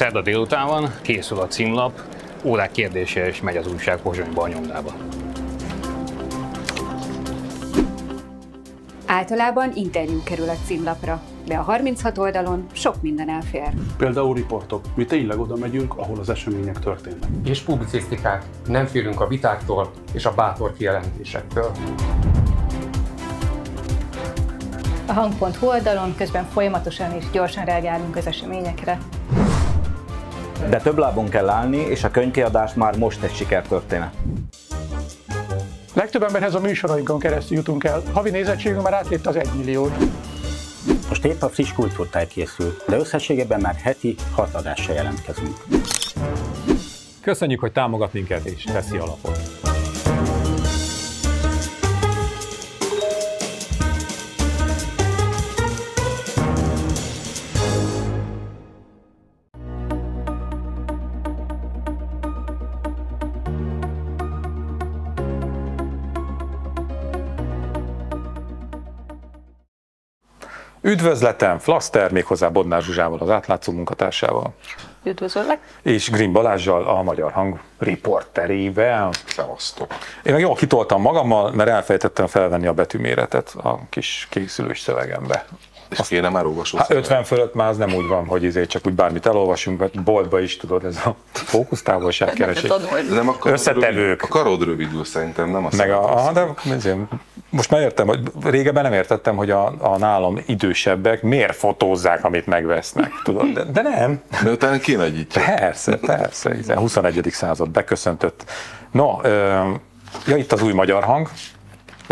Szerda délután van, készül a címlap, órák kérdése és megy az újság Pozsonyba a nyomdába. Általában interjú kerül a címlapra, de a 36 oldalon sok minden elfér. Például riportok. Mi tényleg oda megyünk, ahol az események történnek. És publicisztikák. Nem félünk a vitáktól és a bátor kijelentésektől. A hang.hu oldalon közben folyamatosan és gyorsan reagálunk az eseményekre. De több lábon kell állni, és a könyvkiadás már most egy sikertörténet. Legtöbb emberhez a műsorainkon keresztül jutunk el. Havi nézettségünk már átlépte az 1 milliót. Most épp a friss kultúrtáj készül, de összességében már heti hat adással jelentkezünk. Köszönjük, hogy támogat minket és teszi alapot. Üdvözletem, Flaster, méghozzá Bodnár Zsuzsával, az átlátszó munkatársával. Üdvözöllek! És Green Balázsjal, a Magyar Hang riporterével. Szevasztok! Én meg jól kitoltam magammal, mert elfelejtettem felvenni a betűméretet a kis készülős szövegembe. És kéne már olvasó hát 50 fölött már az nem úgy van, hogy izé csak úgy bármit elolvasunk, mert boltba is tudod, ez a fókusztávolság keresés. Nem a karod Összetevők. Rövid, a karod rövidül szerintem, nem a Meg a, aha, de azért, most már értem, hogy régebben nem értettem, hogy a, a nálam idősebbek miért fotózzák, amit megvesznek, tudod, de, de nem. De utána kinagyítja. Persze, persze, hiszen 21. század beköszöntött. No, ö, ja, itt az új magyar hang,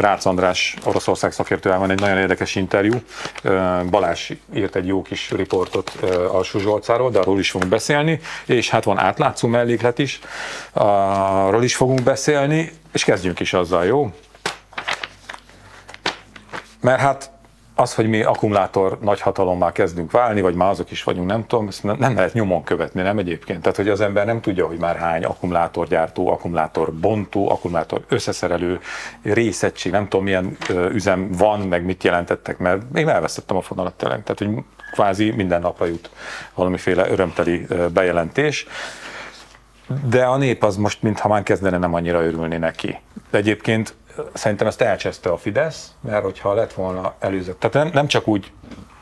Rácz András Oroszország szakértővel van egy nagyon érdekes interjú. Balázs írt egy jó kis riportot Alsó Zsolcáról, de arról is fogunk beszélni, és hát van átlátszó melléklet is, arról is fogunk beszélni, és kezdjünk is azzal, jó? Mert hát az, hogy mi akkumulátor nagyhatalommal kezdünk válni, vagy már azok is vagyunk, nem tudom, ezt nem lehet nyomon követni, nem egyébként. Tehát, hogy az ember nem tudja, hogy már hány akkumulátorgyártó, akkumulátor bontó, akkumulátor összeszerelő részegység, nem tudom, milyen üzem van, meg mit jelentettek, mert én elvesztettem a fonalat tényleg. Tehát, hogy kvázi minden napra jut valamiféle örömteli bejelentés. De a nép az most, mintha már kezdene nem annyira örülni neki. De egyébként szerintem ezt elcseszte a Fidesz, mert hogyha lett volna előző, tehát nem, nem csak úgy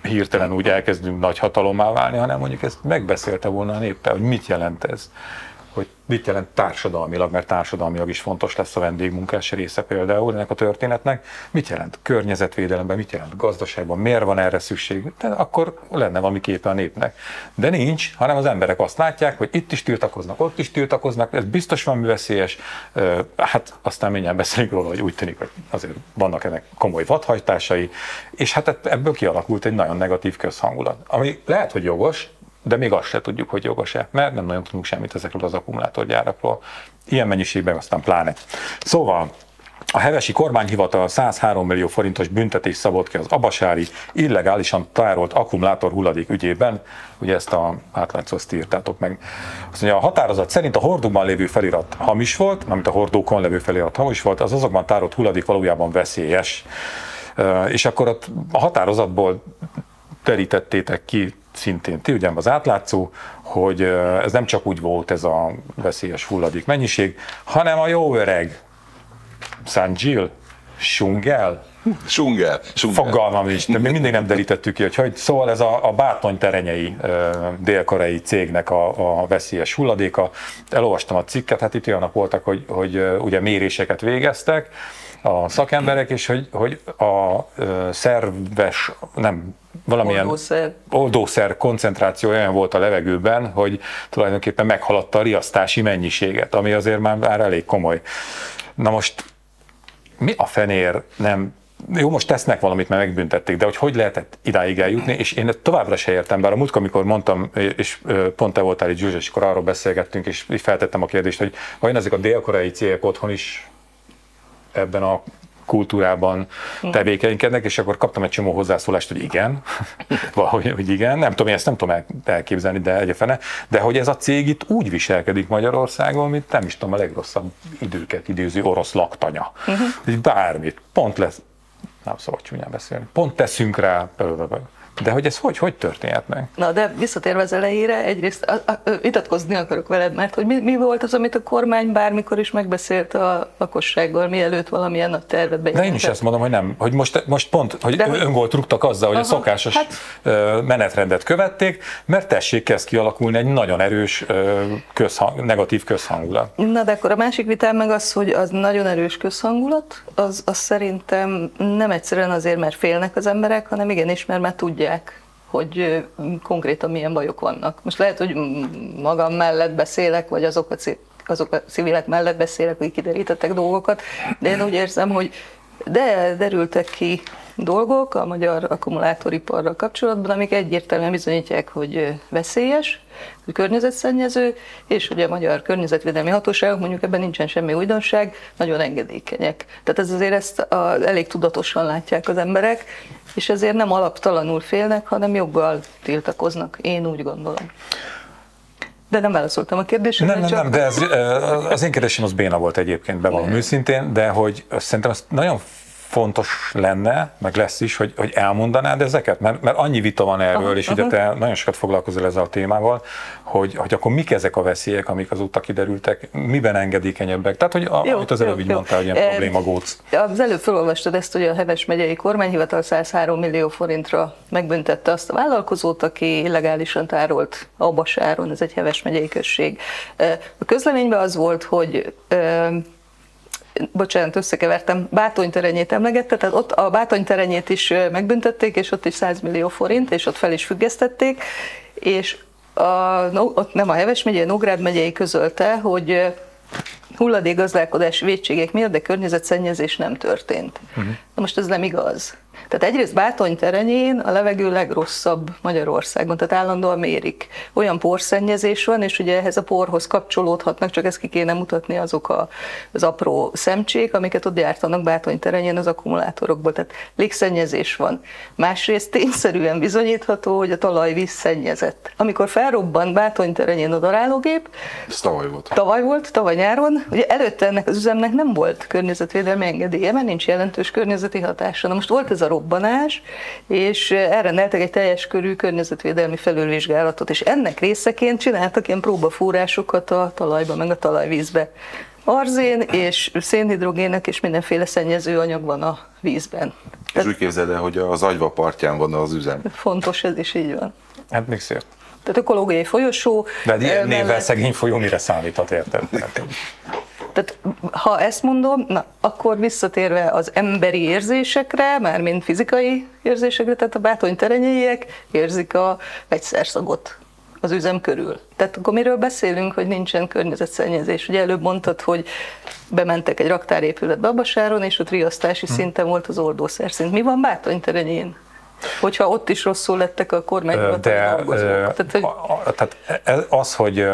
hirtelen úgy elkezdünk nagy hatalommá válni, hanem mondjuk ezt megbeszélte volna a néppel, hogy mit jelent ez hogy mit jelent társadalmilag, mert társadalmilag is fontos lesz a vendégmunkás része például ennek a történetnek, mit jelent környezetvédelemben, mit jelent gazdaságban, miért van erre szükség, de akkor lenne valami képe a népnek. De nincs, hanem az emberek azt látják, hogy itt is tiltakoznak, ott is tiltakoznak, ez biztos van veszélyes, hát aztán mindjárt beszélünk róla, hogy úgy tűnik, hogy azért vannak ennek komoly vadhajtásai, és hát ebből kialakult egy nagyon negatív közhangulat, ami lehet, hogy jogos, de még azt se tudjuk, hogy jogos-e, mert nem nagyon tudunk semmit ezekről az akkumulátorgyárakról. Ilyen mennyiségben aztán pláne. Szóval a hevesi kormányhivatal 103 millió forintos büntetés szabott ki az abasári illegálisan tárolt akkumulátor hulladék ügyében. Ugye ezt a átlátszó azt írtátok meg. Azt mondja, a határozat szerint a hordóban lévő felirat hamis volt, amit a hordókon lévő felirat hamis volt, az azokban tárolt hulladék valójában veszélyes. És akkor a határozatból terítettétek ki szintén ti, ugye az átlátszó, hogy ez nem csak úgy volt ez a veszélyes hulladék mennyiség, hanem a jó öreg San Jill, Sungel, Sungel. Sungel. Fogalmam is, de mi mindig nem derítettük ki, hogy, hogy szóval ez a, a Bátony terenyei dél-koreai cégnek a, a veszélyes hulladéka. Elolvastam a cikket, hát itt olyanok voltak, hogy, hogy ugye méréseket végeztek a szakemberek, és hogy, hogy a szerves, nem valamilyen oldószer. oldószer koncentráció olyan volt a levegőben, hogy tulajdonképpen meghaladta a riasztási mennyiséget, ami azért már, már elég komoly. Na most mi a fenér nem jó, most tesznek valamit, mert megbüntették, de hogy hogy lehetett idáig eljutni, és én továbbra se értem, bár a múltkor, amikor mondtam, és pont te voltál itt Zsuzs, és akkor arról beszélgettünk, és feltettem a kérdést, hogy vajon ezek a dél-koreai cégek otthon is ebben a kultúrában tevékenykednek, és akkor kaptam egy csomó hozzászólást, hogy igen, valahogy, hogy igen, nem tudom, én ezt nem tudom elképzelni, de egyefene, de hogy ez a cég itt úgy viselkedik Magyarországon, mint nem is tudom, a legrosszabb időket időző orosz laktanya. Uh-huh. Bármit, pont lesz, nem szabad csúnyán beszélni, pont teszünk rá, de hogy ez hogy, hogy történhet meg? Na, de visszatérve az elejére, egyrészt a, a, a, vitatkozni akarok veled, mert hogy mi, mi volt az, amit a kormány bármikor is megbeszélt a lakossággal, mielőtt valamilyen a tervet bejelentett? De én is ezt mondom, hogy nem, hogy most, most pont, hogy, hogy ön volt rúgtak azzal, hogy Aha, a szokásos hát... menetrendet követték, mert tessék, kezd kialakulni egy nagyon erős közhang, negatív közhangulat. Na, de akkor a másik vitám meg az, hogy az nagyon erős közhangulat, az, az szerintem nem egyszerűen azért, mert félnek az emberek, hanem igenis, mert már tudják, tudják, hogy konkrétan milyen bajok vannak. Most lehet, hogy magam mellett beszélek, vagy azok a, azok a civilek mellett beszélek, hogy kiderítettek dolgokat, de én úgy érzem, hogy de derültek ki dolgok a magyar akkumulátoriparral kapcsolatban, amik egyértelműen bizonyítják, hogy veszélyes, hogy környezetszennyező, és hogy a magyar környezetvédelmi hatóságok mondjuk ebben nincsen semmi újdonság, nagyon engedékenyek. Tehát ez azért ezt a, elég tudatosan látják az emberek, és ezért nem alaptalanul félnek, hanem joggal tiltakoznak, én úgy gondolom. De nem válaszoltam a kérdésre. Nem, nem, csak... nem, de ez, az én kérdésem az béna volt egyébként, bevallom őszintén, de hogy szerintem azt nagyon fontos lenne, meg lesz is, hogy, hogy elmondanád ezeket, mert, mert annyi vita van erről, aha, és aha. ugye te nagyon sokat foglalkozol ezzel a témával, hogy, hogy akkor mik ezek a veszélyek, amik azóta kiderültek, miben engedékenyebbek. Tehát, hogy a, jó, amit az előbb így mondtál, hogy ilyen e, probléma góc. Az előbb felolvastad ezt, hogy a Heves megyei kormányhivatal 103 millió forintra megbüntette azt a vállalkozót, aki illegálisan tárolt a Basáron, ez egy Heves megyei község. A közleményben az volt, hogy bocsánat, összekevertem, Bátonyterenyét emlegette, tehát ott a Bátonyterenyét is megbüntették, és ott is 100 millió forint, és ott fel is függesztették, és a, ott nem a Heves megyei, a Nógrád megyei közölte, hogy hulladékgazdálkodás védségek miatt, de környezetszennyezés nem történt. Uh-huh. Na most ez nem igaz. Tehát egyrészt Bátony terenyén a levegő legrosszabb Magyarországon, tehát állandóan mérik. Olyan porszennyezés van, és ugye ehhez a porhoz kapcsolódhatnak, csak ezt ki kéne mutatni azok a, az apró szemcsék, amiket ott gyártanak Bátony terenyén az akkumulátorokból. Tehát légszennyezés van. Másrészt tényszerűen bizonyítható, hogy a talajvíz szennyezett. Amikor felrobban Bátony terenyén a darálógép, ez tavaly volt. Tavaly volt, tavaly nyáron, ugye előtte ennek az üzemnek nem volt környezetvédelmi engedélye, mert nincs jelentős környezeti hatása. Na most volt ez a robbanás, és elrendeltek egy teljes körű környezetvédelmi felülvizsgálatot, és ennek részeként csináltak ilyen próbafúrásokat a talajba, meg a talajvízbe. Arzén és szénhidrogének és mindenféle szennyező anyag van a vízben. És Tehát, úgy képzeld el, hogy az agyva partján van az üzem. Fontos, ez is így van. Hát még szép. Tehát ökológiai folyosó. De ilyen névvel szegény folyó mire számíthat, érted? Tehát ha ezt mondom, na, akkor visszatérve az emberi érzésekre, már mint fizikai érzésekre, tehát a bátony terenyeiek érzik a vegyszerszagot az üzem körül. Tehát akkor miről beszélünk, hogy nincsen környezetszennyezés? Ugye előbb mondtad, hogy bementek egy raktárépületbe Basáron, és ott riasztási hm. szinten volt az oldószer szint. Mi van bátony terenyén? Hogyha ott is rosszul lettek a kormányhivatali dolgozók. Tehát, hogy... tehát az, hogy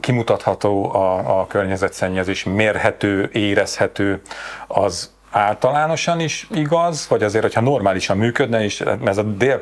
kimutatható a, a környezetszennyezés, mérhető, érezhető, az általánosan is igaz, vagy azért, hogyha normálisan működne, és ez a dél,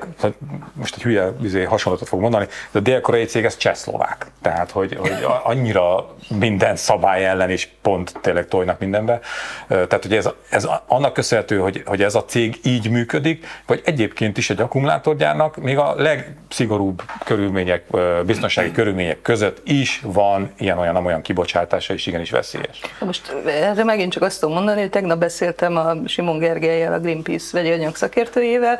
most egy hülye izé, hasonlatot fog mondani, de a dél-koreai cég ez csehszlovák. Tehát, hogy, hogy annyira minden szabály ellen is pont tényleg tojnak mindenbe. Tehát, hogy ez, ez annak köszönhető, hogy, hogy ez a cég így működik, vagy egyébként is egy akkumulátorgyárnak még a legszigorúbb körülmények, biztonsági körülmények között is van ilyen-olyan-olyan kibocsátása, és igenis veszélyes. Most erre megint csak azt tudom mondani, hogy tegnap beszélt beszéltem a Simon Gergelyel, a Greenpeace vegyi anyag szakértőjével,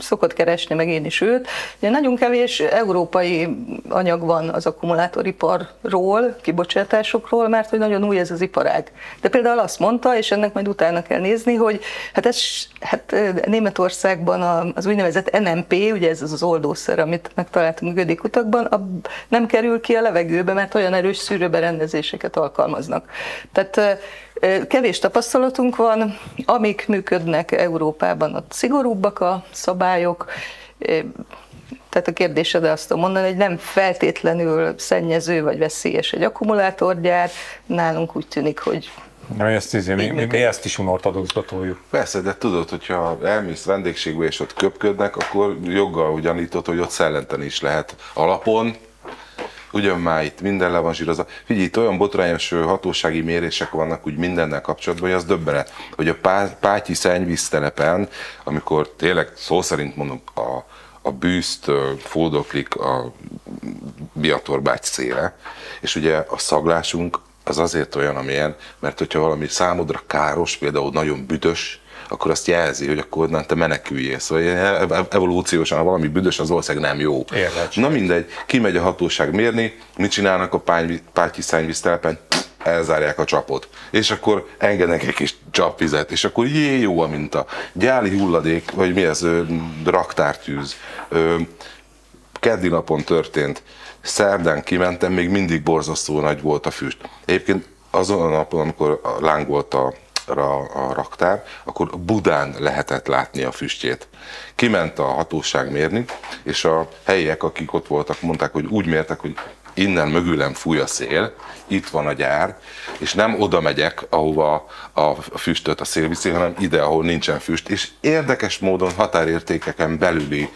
szokott keresni, meg én is őt. De nagyon kevés európai anyag van az akkumulátoriparról, kibocsátásokról, mert hogy nagyon új ez az iparág. De például azt mondta, és ennek majd utána kell nézni, hogy hát, ez, hát Németországban az úgynevezett NMP, ugye ez az, az oldószer, amit megtaláltunk a gödik utakban, nem kerül ki a levegőbe, mert olyan erős szűrőberendezéseket alkalmaznak. Tehát Kevés tapasztalatunk van, amik működnek Európában, ott szigorúbbak a szabályok, tehát a kérdésed azt tudom mondani, hogy nem feltétlenül szennyező vagy veszélyes egy akkumulátorgyár, nálunk úgy tűnik, hogy Mi ezt, izé, mi, mi, mi ezt is unortodoxba toljuk. Persze, de tudod, hogyha elmész vendégségbe és ott köpködnek, akkor joggal ugyanítod, hogy ott szellenteni is lehet alapon, ugyan már itt minden le van zsírozva. Figyelj, itt olyan botrányos hatósági mérések vannak úgy mindennel kapcsolatban, hogy az döbbenet, hogy a Pá- Pátyi szennyvíztelepen, amikor tényleg szó szerint mondom, a, a bűzt fódoklik a Biatorbágy széle, és ugye a szaglásunk az azért olyan, amilyen, mert hogyha valami számodra káros, például nagyon büdös, akkor azt jelzi, hogy akkor onnan te meneküljél. Szóval ilyen ev- evolúciósan, ha valami büdös, az valószínűleg nem jó. Érdecs. Na mindegy, kimegy a hatóság mérni, mit csinálnak a pátyi szennyvíztelepen? elzárják a csapot. És akkor engednek egy kis csapvizet, és akkor jé, jó a minta. Gyáli hulladék, vagy mi ez, raktártűz. Keddi napon történt. Szerdán kimentem, még mindig borzasztó nagy volt a füst. Egyébként azon a napon, amikor a láng volt a, a, a raktár, akkor Budán lehetett látni a füstjét. Kiment a hatóság mérni, és a helyiek, akik ott voltak, mondták, hogy úgy mértek, hogy innen mögülem fúj a szél, itt van a gyár, és nem oda megyek, ahova a füstöt a szél viszi, hanem ide, ahol nincsen füst, és érdekes módon határértékeken belüli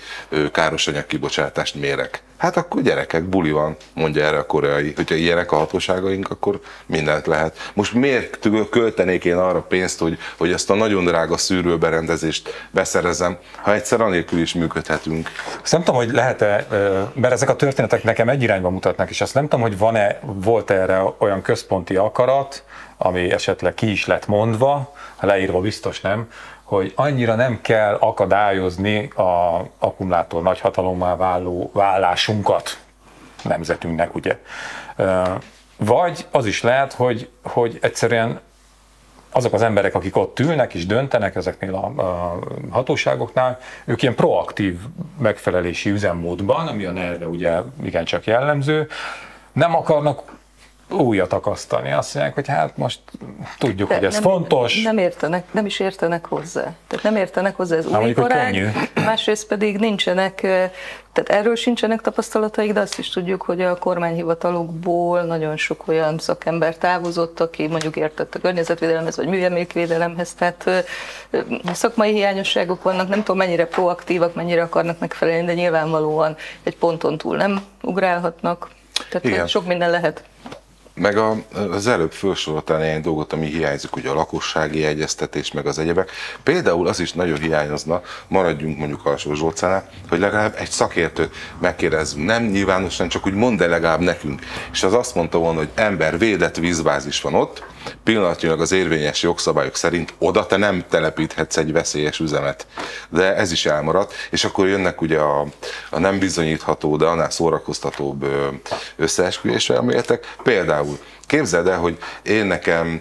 károsanyag kibocsátást mérek. Hát akkor gyerekek, buli van, mondja erre a koreai. Hogyha ilyenek a hatóságaink, akkor mindent lehet. Most miért költenék én arra pénzt, hogy, hogy ezt a nagyon drága szűrőberendezést beszerezem, ha egyszer anélkül is működhetünk? Azt nem tudom, hogy lehet-e, mert ezek a történetek nekem egy irányba mutatnak, és azt nem tudom, hogy van-e, volt erre olyan központi akarat, ami esetleg ki is lett mondva, leírva biztos nem, hogy annyira nem kell akadályozni a akkumulátor nagyhatalommá váló vállásunkat nemzetünknek, ugye. Vagy az is lehet, hogy, hogy egyszerűen azok az emberek, akik ott ülnek és döntenek ezeknél a, a hatóságoknál, ők ilyen proaktív megfelelési üzemmódban, ami a NER-re ugye igencsak jellemző, nem akarnak újat akasztani. Azt mondják, hogy hát most tudjuk, De hogy ez nem, fontos. Nem értenek, nem is értenek hozzá. Tehát nem értenek hozzá, ez új könnyű. másrészt pedig nincsenek, eh, tehát erről sincsenek tapasztalataik, de azt is tudjuk, hogy a kormányhivatalokból nagyon sok olyan szakember távozott, aki mondjuk értett a környezetvédelemhez, vagy műemlékvédelemhez, tehát eh, szakmai hiányosságok vannak, nem tudom mennyire proaktívak, mennyire akarnak megfelelni, de nyilvánvalóan egy ponton túl nem ugrálhatnak. Tehát Igen. sok minden lehet. Meg a, az előbb felsoroltál néhány dolgot, ami hiányzik, ugye a lakossági egyeztetés, meg az egyebek. Például az is nagyon hiányozna, maradjunk mondjuk Alsó Zsolcánál, hogy legalább egy szakértőt megkérdezzünk. Nem nyilvánosan, csak úgy mondd el legalább nekünk. És az azt mondta volna, hogy ember, védett vízbázis van ott, pillanatnyilag az érvényes jogszabályok szerint oda te nem telepíthetsz egy veszélyes üzemet. De ez is elmaradt, és akkor jönnek ugye a, a nem bizonyítható, de annál szórakoztatóbb összeesküvés elméletek. Például Képzeld el, hogy én nekem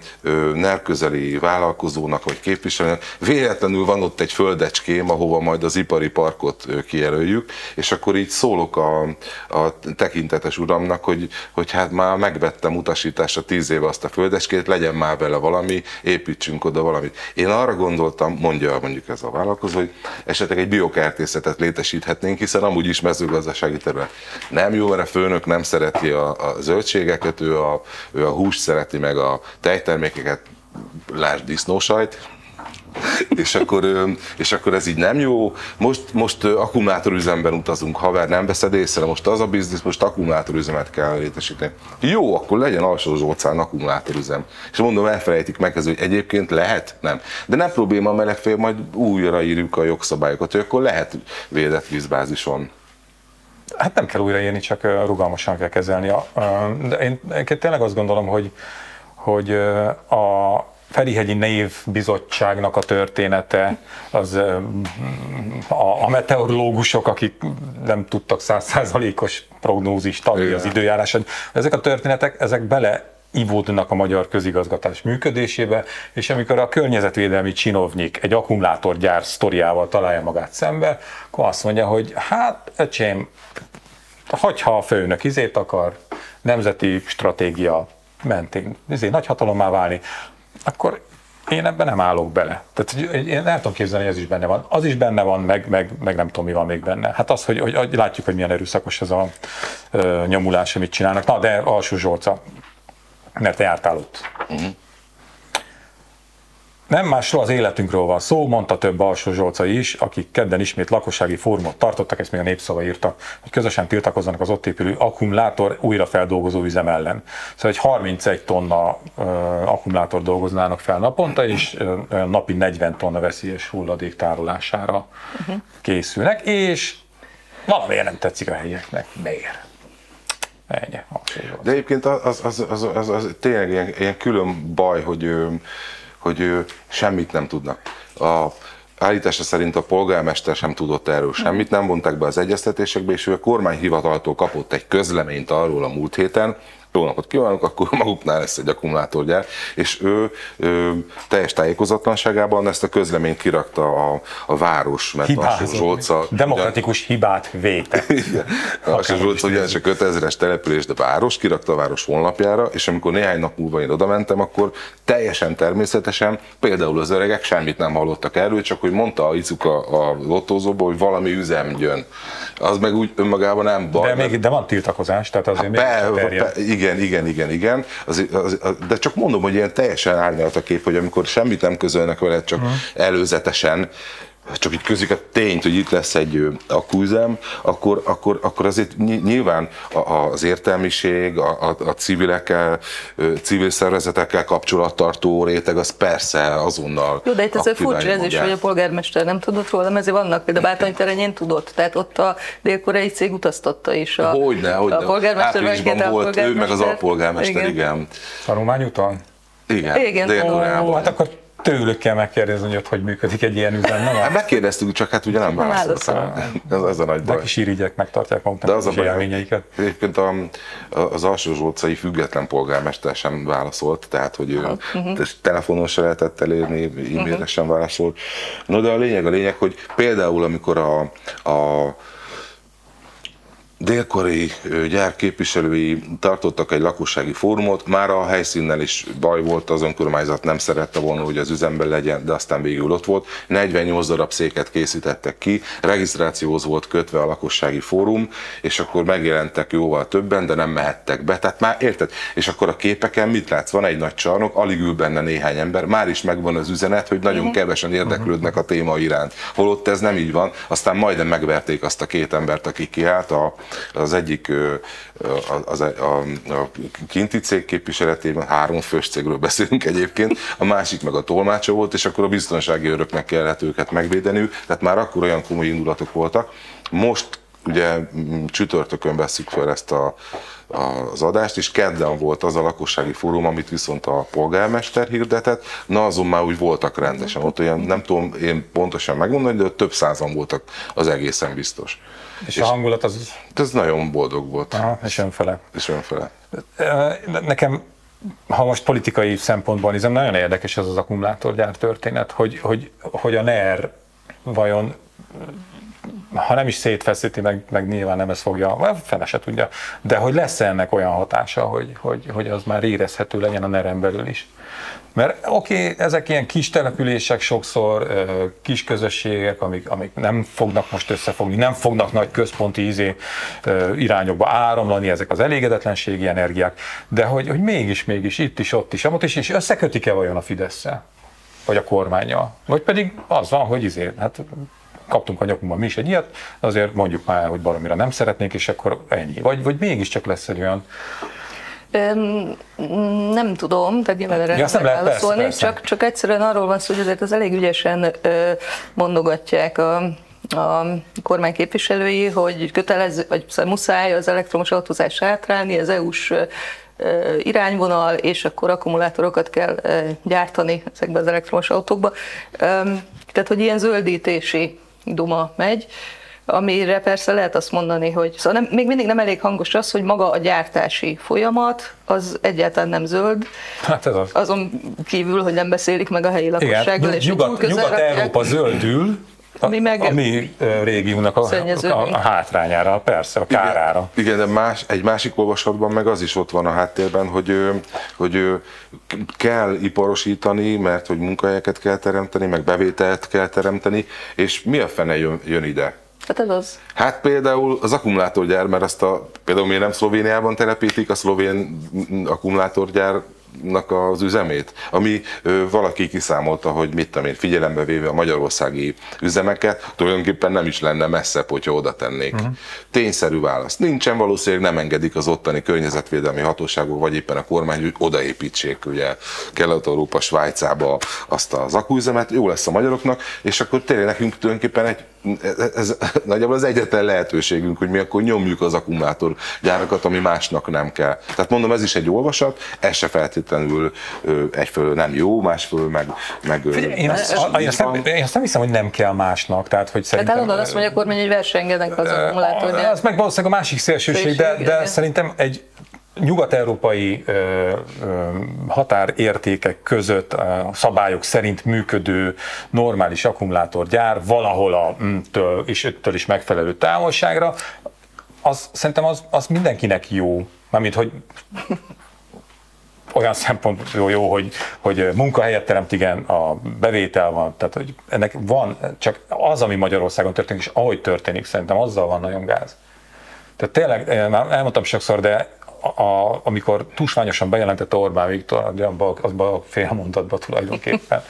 nerközeli vállalkozónak vagy képviselőnek véletlenül van ott egy földecském, ahova majd az ipari parkot kijelöljük, és akkor így szólok a, a tekintetes uramnak, hogy, hogy hát már megvettem utasításra tíz éve azt a földecskét, legyen már vele valami, építsünk oda valamit. Én arra gondoltam, mondja mondjuk ez a vállalkozó, hogy esetleg egy biokertészetet létesíthetnénk, hiszen amúgy is mezőgazdasági terület. Nem jó, mert a főnök nem szereti a, a zöldségeket, ő a, ő a húst szereti, meg a tejtermékeket, lásd disznósajt, és akkor, és akkor ez így nem jó. Most, most akkumulátorüzemben utazunk, haver, nem veszed észre, most az a biznisz, most akkumulátorüzemet kell létesíteni. Jó, akkor legyen alsó zsolcán akkumulátorüzem. És mondom, elfelejtik meg ez, hogy egyébként lehet? Nem. De nem probléma, mert legfeljebb majd újra írjuk a jogszabályokat, hogy akkor lehet védett vízbázison. Hát nem kell újraírni, csak rugalmasan kell kezelni. De én én tényleg azt gondolom, hogy, hogy a Ferihegyi Név Bizottságnak a története, az a, a meteorológusok, akik nem tudtak százszázalékos prognózist adni az időjárásra, ezek a történetek, ezek bele ivódnak a magyar közigazgatás működésébe, és amikor a környezetvédelmi csinovnyik egy akkumulátorgyár sztoriával találja magát szembe, akkor azt mondja, hogy hát, öcsém, hogyha a főnök izét akar, nemzeti stratégia mentén izé, nagyhatalommá válni, akkor én ebben nem állok bele. Tehát én el tudom képzelni, hogy ez is benne van. Az is benne van, meg, meg, meg nem tudom, mi van még benne. Hát az, hogy, hogy látjuk, hogy milyen erőszakos ez a ö, nyomulás, amit csinálnak. Na, de alsó Zsolca, mert te jártál ott. Nem másról az életünkről van szó, mondta több alsó Zsolcai is, akik kedden ismét lakossági fórumot tartottak, ezt még a népszava írta, hogy közösen tiltakozzanak az ott épülő akkumulátor újrafeldolgozó üzem ellen. Szóval egy 31 tonna ö, akkumulátor dolgoznának fel naponta, és ö, napi 40 tonna veszélyes hulladék tárolására uh-huh. készülnek, és valamiért nem tetszik a helyieknek. Miért? Ennyi. De egyébként az, az, az, az, az, az tényleg ilyen, ilyen külön baj, hogy, hogy semmit nem tudnak. A, állítása szerint a polgármester sem tudott erről semmit, nem vonták be az egyeztetésekbe, és ő a kormányhivataltól kapott egy közleményt arról a múlt héten, jó napot kívánok, akkor maguknál lesz egy akkumulátorgyár, és ő, ő teljes tájékozatlanságában ezt a közleményt kirakta a, a város, mert a Zsolca... Demokratikus ugyan, hibát véte. a Zsolca ugyanis a 5000-es település, de város, kirakta a város honlapjára, és amikor néhány nap múlva én oda mentem, akkor teljesen természetesen, például az öregek semmit nem hallottak erről, csak hogy mondta a Icuka a lottózóból, hogy valami üzem jön. Az meg úgy önmagában nem baj. De, még, de van tiltakozás, tehát azért hát be, be, igen, igen, igen, igen. Az, az, az, de csak mondom, hogy ilyen teljesen árnyalt a kép, hogy amikor semmit nem közölnek veled, csak uh-huh. előzetesen csak így közik a tényt, hogy itt lesz egy akkúzem, akkor, akkor, akkor azért nyilván az értelmiség, a, a, a civilekkel, civil szervezetekkel kapcsolattartó réteg, az persze azonnal Jó, de itt ez furcsa ez is, hogy a polgármester nem tudott róla, mert ezért vannak, például Bátony terenyén tudott, tehát ott a dél-koreai cég utaztatta is. A, hogyne, hogyne. A polgármester volt, polgármester, ő meg az alpolgármester, igen. igen. Tanulmányúton? Igen, igen. dél-koreában. Hát akkor tőlük kell megkérdezni, hogy hogy működik egy ilyen üzem. Nem? Hát megkérdeztük, csak hát ugye nem válaszoltak. Ez, ez a nagy baj. De kis irigyek megtartják maguknak De az a baj, élményeiket. Egyébként a, az alsó zsolcai független polgármester sem válaszolt, tehát hogy ő uh-huh. telefonon se lehetett elérni, e-mailre uh-huh. sem válaszolt. No, de a lényeg a lényeg, hogy például amikor a, a délkori gyárképviselői tartottak egy lakossági fórumot, már a helyszínnel is baj volt, az önkormányzat nem szerette volna, hogy az üzemben legyen, de aztán végül ott volt. 48 darab széket készítettek ki, regisztrációhoz volt kötve a lakossági fórum, és akkor megjelentek jóval többen, de nem mehettek be. Tehát már érted? És akkor a képeken mit látsz? Van egy nagy csarnok, alig ül benne néhány ember, már is megvan az üzenet, hogy nagyon kevesen érdeklődnek a téma iránt. Holott ez nem így van, aztán majdnem megverték azt a két embert, aki kiállt a az egyik az, a, a, a kinti cég képviseletében, három fős cégről beszélünk egyébként, a másik meg a tolmácsa volt, és akkor a biztonsági öröknek kellett őket megvédeni, tehát már akkor olyan komoly indulatok voltak. Most ugye csütörtökön veszük fel ezt a, az adást, és kedden volt az a lakossági fórum, amit viszont a polgármester hirdetett, na azon már úgy voltak rendesen, ott olyan nem tudom én pontosan megmondani, de több százan voltak, az egészen biztos. És, és a hangulat az... Ez nagyon boldog volt. Aha, és önfele. És önfele. Nekem ha most politikai szempontból nézem, nagyon érdekes ez az akkumulátorgyár történet, hogy, hogy, hogy a NER vajon ha nem is szétfeszíti, meg, meg nyilván nem ez fogja, fele se tudja, de hogy lesz ennek olyan hatása, hogy, hogy, hogy az már érezhető legyen a nerem belül is. Mert oké, okay, ezek ilyen kis települések sokszor, kis közösségek, amik, amik nem fognak most összefogni, nem fognak nagy központi izé, irányokba áramlani ezek az elégedetlenségi energiák, de hogy, hogy mégis, mégis itt is, ott is, ott is, és összekötik-e vajon a fidesz vagy a kormánya? Vagy pedig az van, hogy izé, hát kaptunk a nyakunkban mi is egy ilyet, azért mondjuk már, hogy baromira nem szeretnék, és akkor ennyi. Vagy, vagy mégiscsak lesz egy olyan nem tudom, tehát nyilván erre ja, nem lehet válaszolni, csak, csak egyszerűen arról van szó, hogy azért az elég ügyesen mondogatják a, a kormány képviselői, hogy kötelező, vagy muszáj az elektromos autózás átrálni, az EU-s irányvonal, és akkor akkumulátorokat kell gyártani ezekbe az elektromos autókba. Tehát, hogy ilyen zöldítési duma megy, amire persze lehet azt mondani, hogy szóval nem, még mindig nem elég hangos az, hogy maga a gyártási folyamat az egyáltalán nem zöld. Hát ez az. Azon kívül, hogy nem beszélik meg a helyi lakossággal. Igen, és Nyugat, Nyugat-Európa zöldül, a, mi meg a mi régiónak a, a, a hátrányára, persze, a kárára. Igen, igen de más, egy másik olvasatban meg az is ott van a háttérben, hogy, hogy kell iparosítani, mert hogy munkahelyeket kell teremteni, meg bevételt kell teremteni, és mi a fene jön, jön ide? Hát ez az. Hát például az akkumulátorgyár, mert azt a, például miért nem Szlovéniában telepítik, a szlovén akkumulátorgyár az üzemét, ami ö, valaki kiszámolta, hogy mit tudom én, figyelembe véve a magyarországi üzemeket, tulajdonképpen nem is lenne messzebb, hogyha oda tennék. Uh-huh. Tényszerű válasz. Nincsen, valószínűleg nem engedik az ottani környezetvédelmi hatóságok, vagy éppen a kormány, hogy odaépítsék ugye Kelet-Európa, Svájcába azt az akúüzemet, jó lesz a magyaroknak, és akkor tényleg nekünk tulajdonképpen egy ez, ez nagyjából az egyetlen lehetőségünk, hogy mi akkor nyomjuk az akkumulátorgyárakat, ami másnak nem kell. Tehát mondom, ez is egy olvasat, ez se feltétlenül egyfelől nem jó, másfelől meg... meg Figyelj, én, azt, a, én, azt nem, én azt nem hiszem, hogy nem kell másnak. Tehát, hogy szerintem, tehát azt mondja, akkor hogy versengenek az akkumulátorgyárak. Az meg valószínűleg a másik szélsőség, de, de szerintem egy nyugat-európai határértékek között a szabályok szerint működő normális akkumulátorgyár valahol a től és öttől is megfelelő távolságra, az szerintem az, az mindenkinek jó. Mármint, hogy olyan szempont jó, jó hogy, hogy munkahelyet teremt, igen, a bevétel van, tehát hogy ennek van, csak az, ami Magyarországon történik, és ahogy történik, szerintem azzal van nagyon gáz. Tehát tényleg, már elmondtam sokszor, de a, amikor tusványosan bejelentette Orbán Viktor, abban a fél mondatban tulajdonképpen,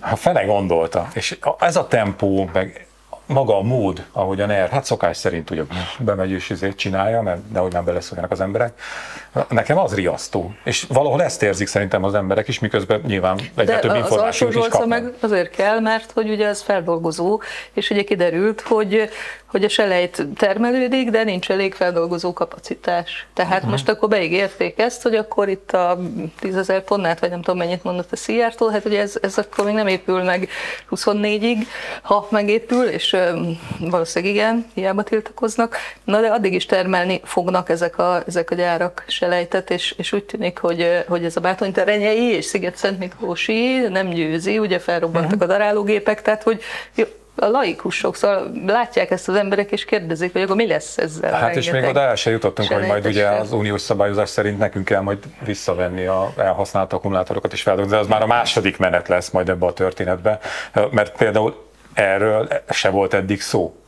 ha fele gondolta, és ez a tempó, meg maga a mód, ahogy a NER, hát szokás szerint ugye bemegy és izét csinálja, mert nehogy már beleszóljanak az emberek, nekem az riasztó. És valahol ezt érzik szerintem az emberek is, miközben nyilván egyre több információt is kapnak. meg azért kell, mert hogy ugye ez feldolgozó, és ugye kiderült, hogy hogy a selejt termelődik, de nincs elég feldolgozó kapacitás. Tehát uh-huh. most akkor beígérték ezt, hogy akkor itt a 10 ezer tonnát, vagy nem tudom mennyit mondott a Szijjártó, hát ugye ez, ez akkor még nem épül meg 24-ig, ha megépül, és valószínűleg igen, hiába tiltakoznak, na de addig is termelni fognak ezek a, ezek a gyárak selejtet, és, és úgy tűnik, hogy, hogy ez a Bátony terenyei és Sziget-Szent Miklósi nem győzi, ugye felrobbantak uh-huh. a darálógépek, tehát hogy jó, a laikusok szóval látják ezt az emberek, és kérdezik, hogy akkor mi lesz ezzel. Hát és még oda el se jutottunk, hogy majd ugye az uniós szabályozás szerint nekünk kell majd visszavenni a elhasznált akkumulátorokat és feldolgozni, de az már a második menet lesz majd ebbe a történetbe, mert például erről se volt eddig szó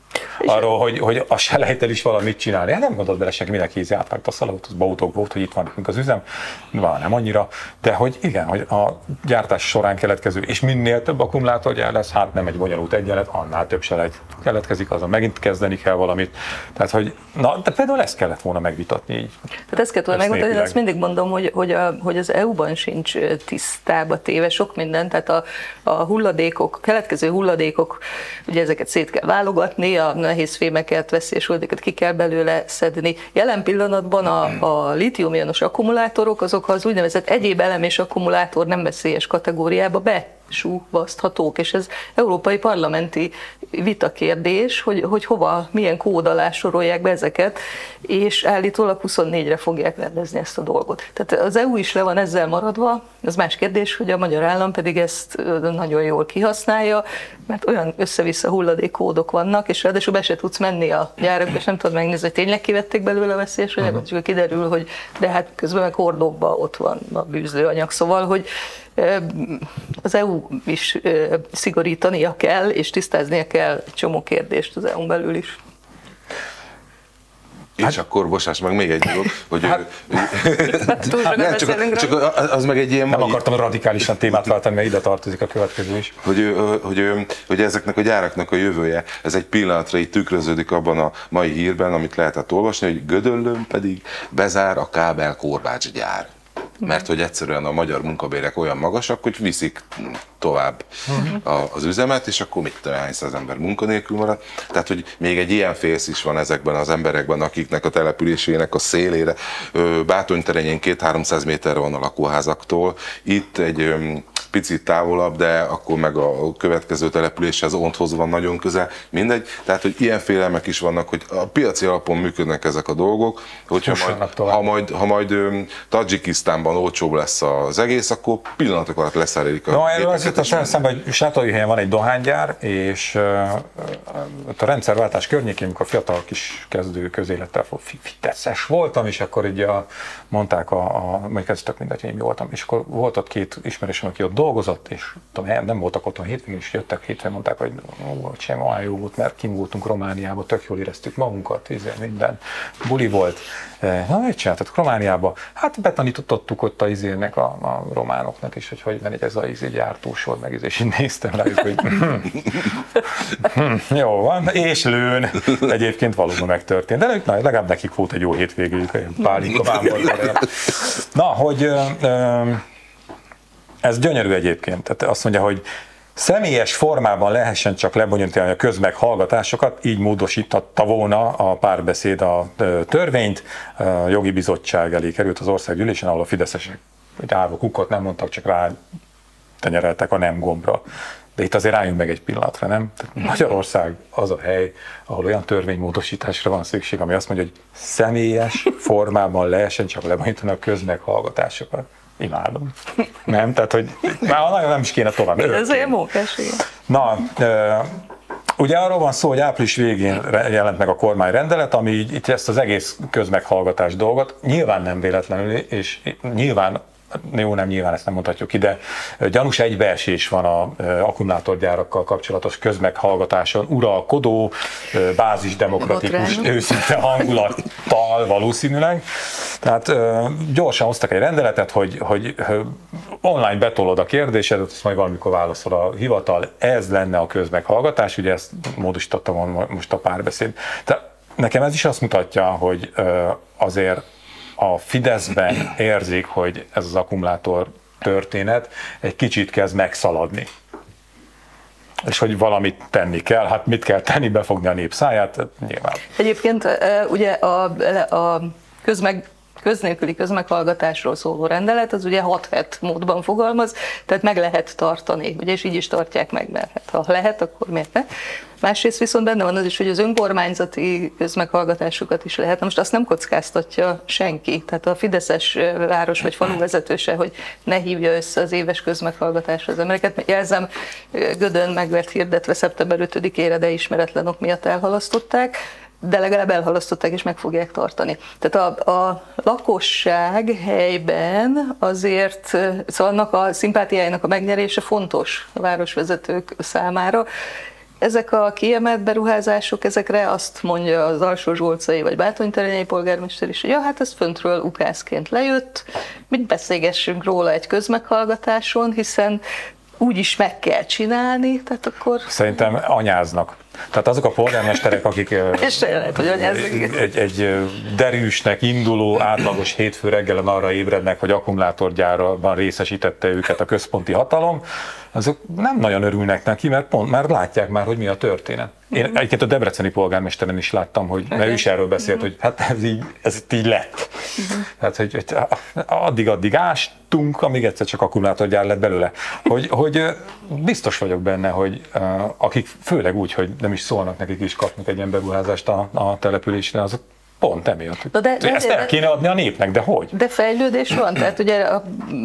arról, hogy, hogy a selejtel is valamit csinálni. Hát nem gondolt bele senki, mindenki ízi átvágta a szalagot, az bautók volt, hogy itt van nekünk az üzem, van nem annyira, de hogy igen, hogy a gyártás során keletkező, és minél több akkumulátorgyár lesz, hát nem egy bonyolult egyenlet, annál több selejt keletkezik, azon megint kezdeni kell valamit. Tehát, hogy na, de például ezt kellett volna megvitatni így. Tehát ezt kellett volna megvitatni, azt mindig mondom, hogy, hogy, a, hogy az EU-ban sincs tisztába téve sok minden, tehát a, a hulladékok, keletkező hulladékok, ugye ezeket szét kell válogatni, a nehéz fémeket, veszélyes hulladékot ki kell belőle szedni. Jelen pillanatban a, a litium akkumulátorok azok az úgynevezett egyéb elem és akkumulátor nem veszélyes kategóriába be súvaszthatók, és ez európai parlamenti vitakérdés, hogy, hogy hova, milyen kód alá sorolják be ezeket, és állítólag 24-re fogják rendezni ezt a dolgot. Tehát az EU is le van ezzel maradva, az más kérdés, hogy a magyar állam pedig ezt nagyon jól kihasználja, mert olyan össze-vissza hulladék kódok vannak, és ráadásul be se tudsz menni a gyárakba, és nem tudod megnézni, hogy tényleg kivették belőle a veszélyes anyagot, uh-huh. csak kiderül, hogy de hát közben meg hordókban ott van a bűzlőanyag, szóval, hogy az EU is szigorítania kell, és tisztáznia kell egy csomó kérdést az EU-n belül is. És hát, akkor, bocsáss meg, még egy dolog, hogy... Hát, nem, csak, csak az meg egy ilyen... Nem mai... akartam radikálisan témát váltani, mert ide tartozik a következő is. Hogy, hogy, hogy ezeknek a gyáraknak a jövője, ez egy pillanatra így tükröződik abban a mai hírben, amit lehetett olvasni, hogy Gödöllön pedig bezár a kábel korbács gyár mert hogy egyszerűen a magyar munkabérek olyan magasak, hogy viszik tovább uh-huh. az üzemet, és akkor mit tudom, hány száz ember munkanélkül marad. Tehát, hogy még egy ilyen félsz is van ezekben az emberekben, akiknek a településének a szélére, Bátonyterenyén két-háromszáz méterre van a lakóházaktól, itt egy picit távolabb, de akkor meg a következő településhez, Onthoz van nagyon közel, mindegy. Tehát, hogy ilyen félelmek is vannak, hogy a piaci alapon működnek ezek a dolgok, hogyha majd, ha majd, ha majd Tajikisztánban olcsóbb lesz az egész, akkor pillanatok alatt leszerelik a No, erről az jutott szemben, hogy Sátóhelyen van egy dohánygyár, és a rendszerváltás környékén, amikor fiatal kis kezdő közélettel fitesses voltam, és akkor így a, mondták, a, a, mondjuk ez tök mindegy, én voltam, és akkor volt ott két ismerősöm, aki ott dolgozott, és tudom, nem voltak otthon hétvégén, és jöttek hétvégén, mondták, hogy ó, sem olyan jó volt, mert kim voltunk Romániába, tök jól éreztük magunkat, izé, minden buli volt. Eh, Na, mit csináltatok Romániába? Hát betanítottuk ott a izének, a, a románoknak is, hogy hogy megy ez a izé gyártósor, meg izé, és így néztem rájuk, hogy hm, hm, jó van, és lőn. Egyébként valóban megtörtént, de na, legalább nekik volt egy jó hétvégéjük, pálinka. Na, hogy ö, ö, ez gyönyörű egyébként. Tehát azt mondja, hogy személyes formában lehessen csak lebonyolítani a közmeghallgatásokat, így módosítatta volna a párbeszéd a törvényt. A jogi bizottság elé került az országgyűlésen, ahol a fideszesek egy álló kukot nem mondtak, csak rá tenyereltek a nem gombra. De itt azért álljunk meg egy pillanatra, nem? Tehát Magyarország az a hely, ahol olyan törvénymódosításra van szükség, ami azt mondja, hogy személyes formában lehessen csak lebonyítani a közmeghallgatásokat. Imádom. Nem? Tehát, hogy már nagyon nem is kéne tovább. Ez olyan mókás. Na, ugye arról van szó, hogy április végén jelent meg a kormányrendelet, ami így, itt ezt az egész közmeghallgatás dolgot nyilván nem véletlenül, és nyilván jó, nem nyilván ezt nem mondhatjuk ide. Gyanús egybeesés van a akkumulátorgyárakkal kapcsolatos közmeghallgatáson, uralkodó, bázisdemokratikus, őszinte hangulattal valószínűleg. Tehát gyorsan hoztak egy rendeletet, hogy, hogy online betolod a kérdésedet, azt majd valamikor válaszol a hivatal. Ez lenne a közmeghallgatás, ugye ezt módosítottam mo- most a párbeszéd. Tehát nekem ez is azt mutatja, hogy azért a Fideszben érzik, hogy ez az akkumulátor történet egy kicsit kezd megszaladni. És hogy valamit tenni kell, hát mit kell tenni, befogni a nép Hát nyilván. Egyébként ugye a, a közmeg, köznélküli közmeghallgatásról szóló rendelet, az ugye 6 het módban fogalmaz, tehát meg lehet tartani, ugye, és így is tartják meg, mert hát, ha lehet, akkor miért ne? Másrészt viszont benne van az is, hogy az önkormányzati közmeghallgatásokat is lehet. Na most azt nem kockáztatja senki. Tehát a Fideszes város vagy falu vezetőse, hogy ne hívja össze az éves közmeghallgatásra az embereket. Mert Jelzem, Gödön meg lett hirdetve szeptember 5-ére, de ismeretlen ok miatt elhalasztották de legalább elhalasztották és meg fogják tartani. Tehát a, a lakosság helyben azért, szóval annak a szimpátiájának a megnyerése fontos a városvezetők számára. Ezek a kiemelt beruházások, ezekre azt mondja az alsó zsolcai vagy bátonyterenyei polgármester is, hogy ja, hát ez föntről ukászként lejött, mit beszélgessünk róla egy közmeghallgatáson, hiszen úgy is meg kell csinálni, tehát akkor Szerintem anyáznak. Tehát azok a polgármesterek, akik És lehet, hogy anyázzuk. egy, egy derűsnek induló átlagos hétfő reggelen arra ébrednek, hogy akkumulátorgyárban részesítette őket a központi hatalom, azok nem nagyon örülnek neki, mert pont már látják már, hogy mi a történet. Én egyébként a debreceni polgármesteren is láttam, hogy mert ő is erről beszélt, hogy hát ez így, ez itt így lett. Tehát, hogy, hogy addig-addig ástunk, amíg egyszer csak akkumulátorgyár lett belőle. Hogy, hogy biztos vagyok benne, hogy akik főleg úgy, hogy nem is szólnak nekik is kapnak egy ilyen beruházást a, a településre, azok pont emiatt. Na de- de- Ezt el kéne adni a népnek, de hogy? De fejlődés van, tehát ugye a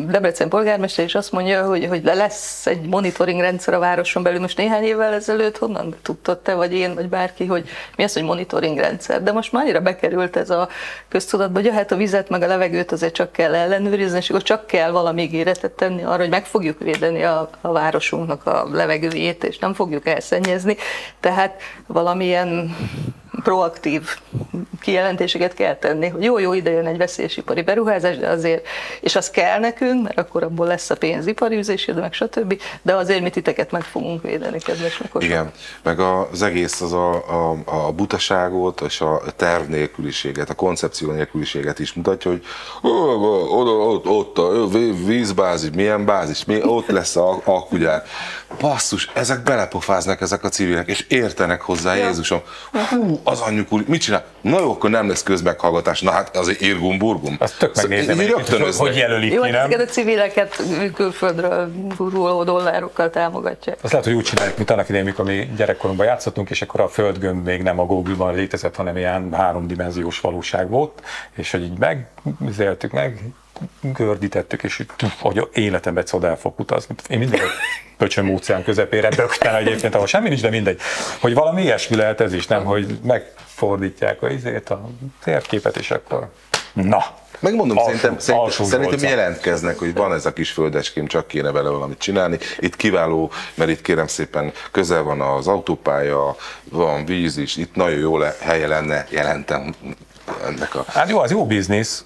Debrecen polgármester is azt mondja, hogy, hogy lesz egy monitoring rendszer a városon belül. Most néhány évvel ezelőtt honnan tudtad te, vagy én, vagy bárki, hogy mi az, hogy monitoring rendszer. De most már annyira bekerült ez a köztudatba, hogy ja, hát a vizet meg a levegőt azért csak kell ellenőrizni, és akkor csak kell valami ígéretet tenni arra, hogy meg fogjuk védeni a, a városunknak a levegőjét, és nem fogjuk elszennyezni. Tehát valamilyen proaktív kijelentéseket kell tenni, hogy jó, jó, ide jön egy veszélyesipari beruházás, de azért, és az kell nekünk, mert akkor abból lesz a pénz ipari üzésére, meg stb., de azért mi titeket meg fogunk védeni, kedves lakosok. Igen, meg az egész az a, a, a butaságot és a terv nélküliséget, a koncepció nélküliséget is mutatja, hogy "Ó, oda, ott, ott a ví- vízbázis, milyen bázis, mi, ott lesz a akkugyár. Basszus, ezek belepofáznak ezek a civilek, és értenek hozzá, Ja. Jézusom. Hú, az anyjuk úr, mit csinál? Na jó, akkor nem lesz közmeghallgatás. Na hát azért irgum burgum. Azt tök megnézem, Így egyébként, hogy, jelölik Jó, ki, hát nem? ezeket a civileket külföldről guruló dollárokkal támogatják. Azt lehet, hogy úgy csinálják, mint annak idején, mikor mi gyerekkorunkban játszottunk, és akkor a földgömb még nem a Google-ban létezett, hanem ilyen háromdimenziós valóság volt, és hogy így megzéltük meg, gördítettük, és tuf, hogy életemben egyszer oda el fog utazni. Én mindig pöcsöm óceán közepére bögtem egyébként, ahol semmi nincs, de mindegy. Hogy valami ilyesmi lehet ez is, nem, hogy megfordítják a, izét, a térképet, és akkor Na, Megmondom, Alsó- szerintem, szerintem, alsó szerintem nyolca. jelentkeznek, hogy van ez a kis földeském, csak kéne vele valamit csinálni. Itt kiváló, mert itt kérem szépen közel van az autópálya, van víz is, itt nagyon jó le, helye lenne, jelentem ennek a... Hát jó, az jó biznisz.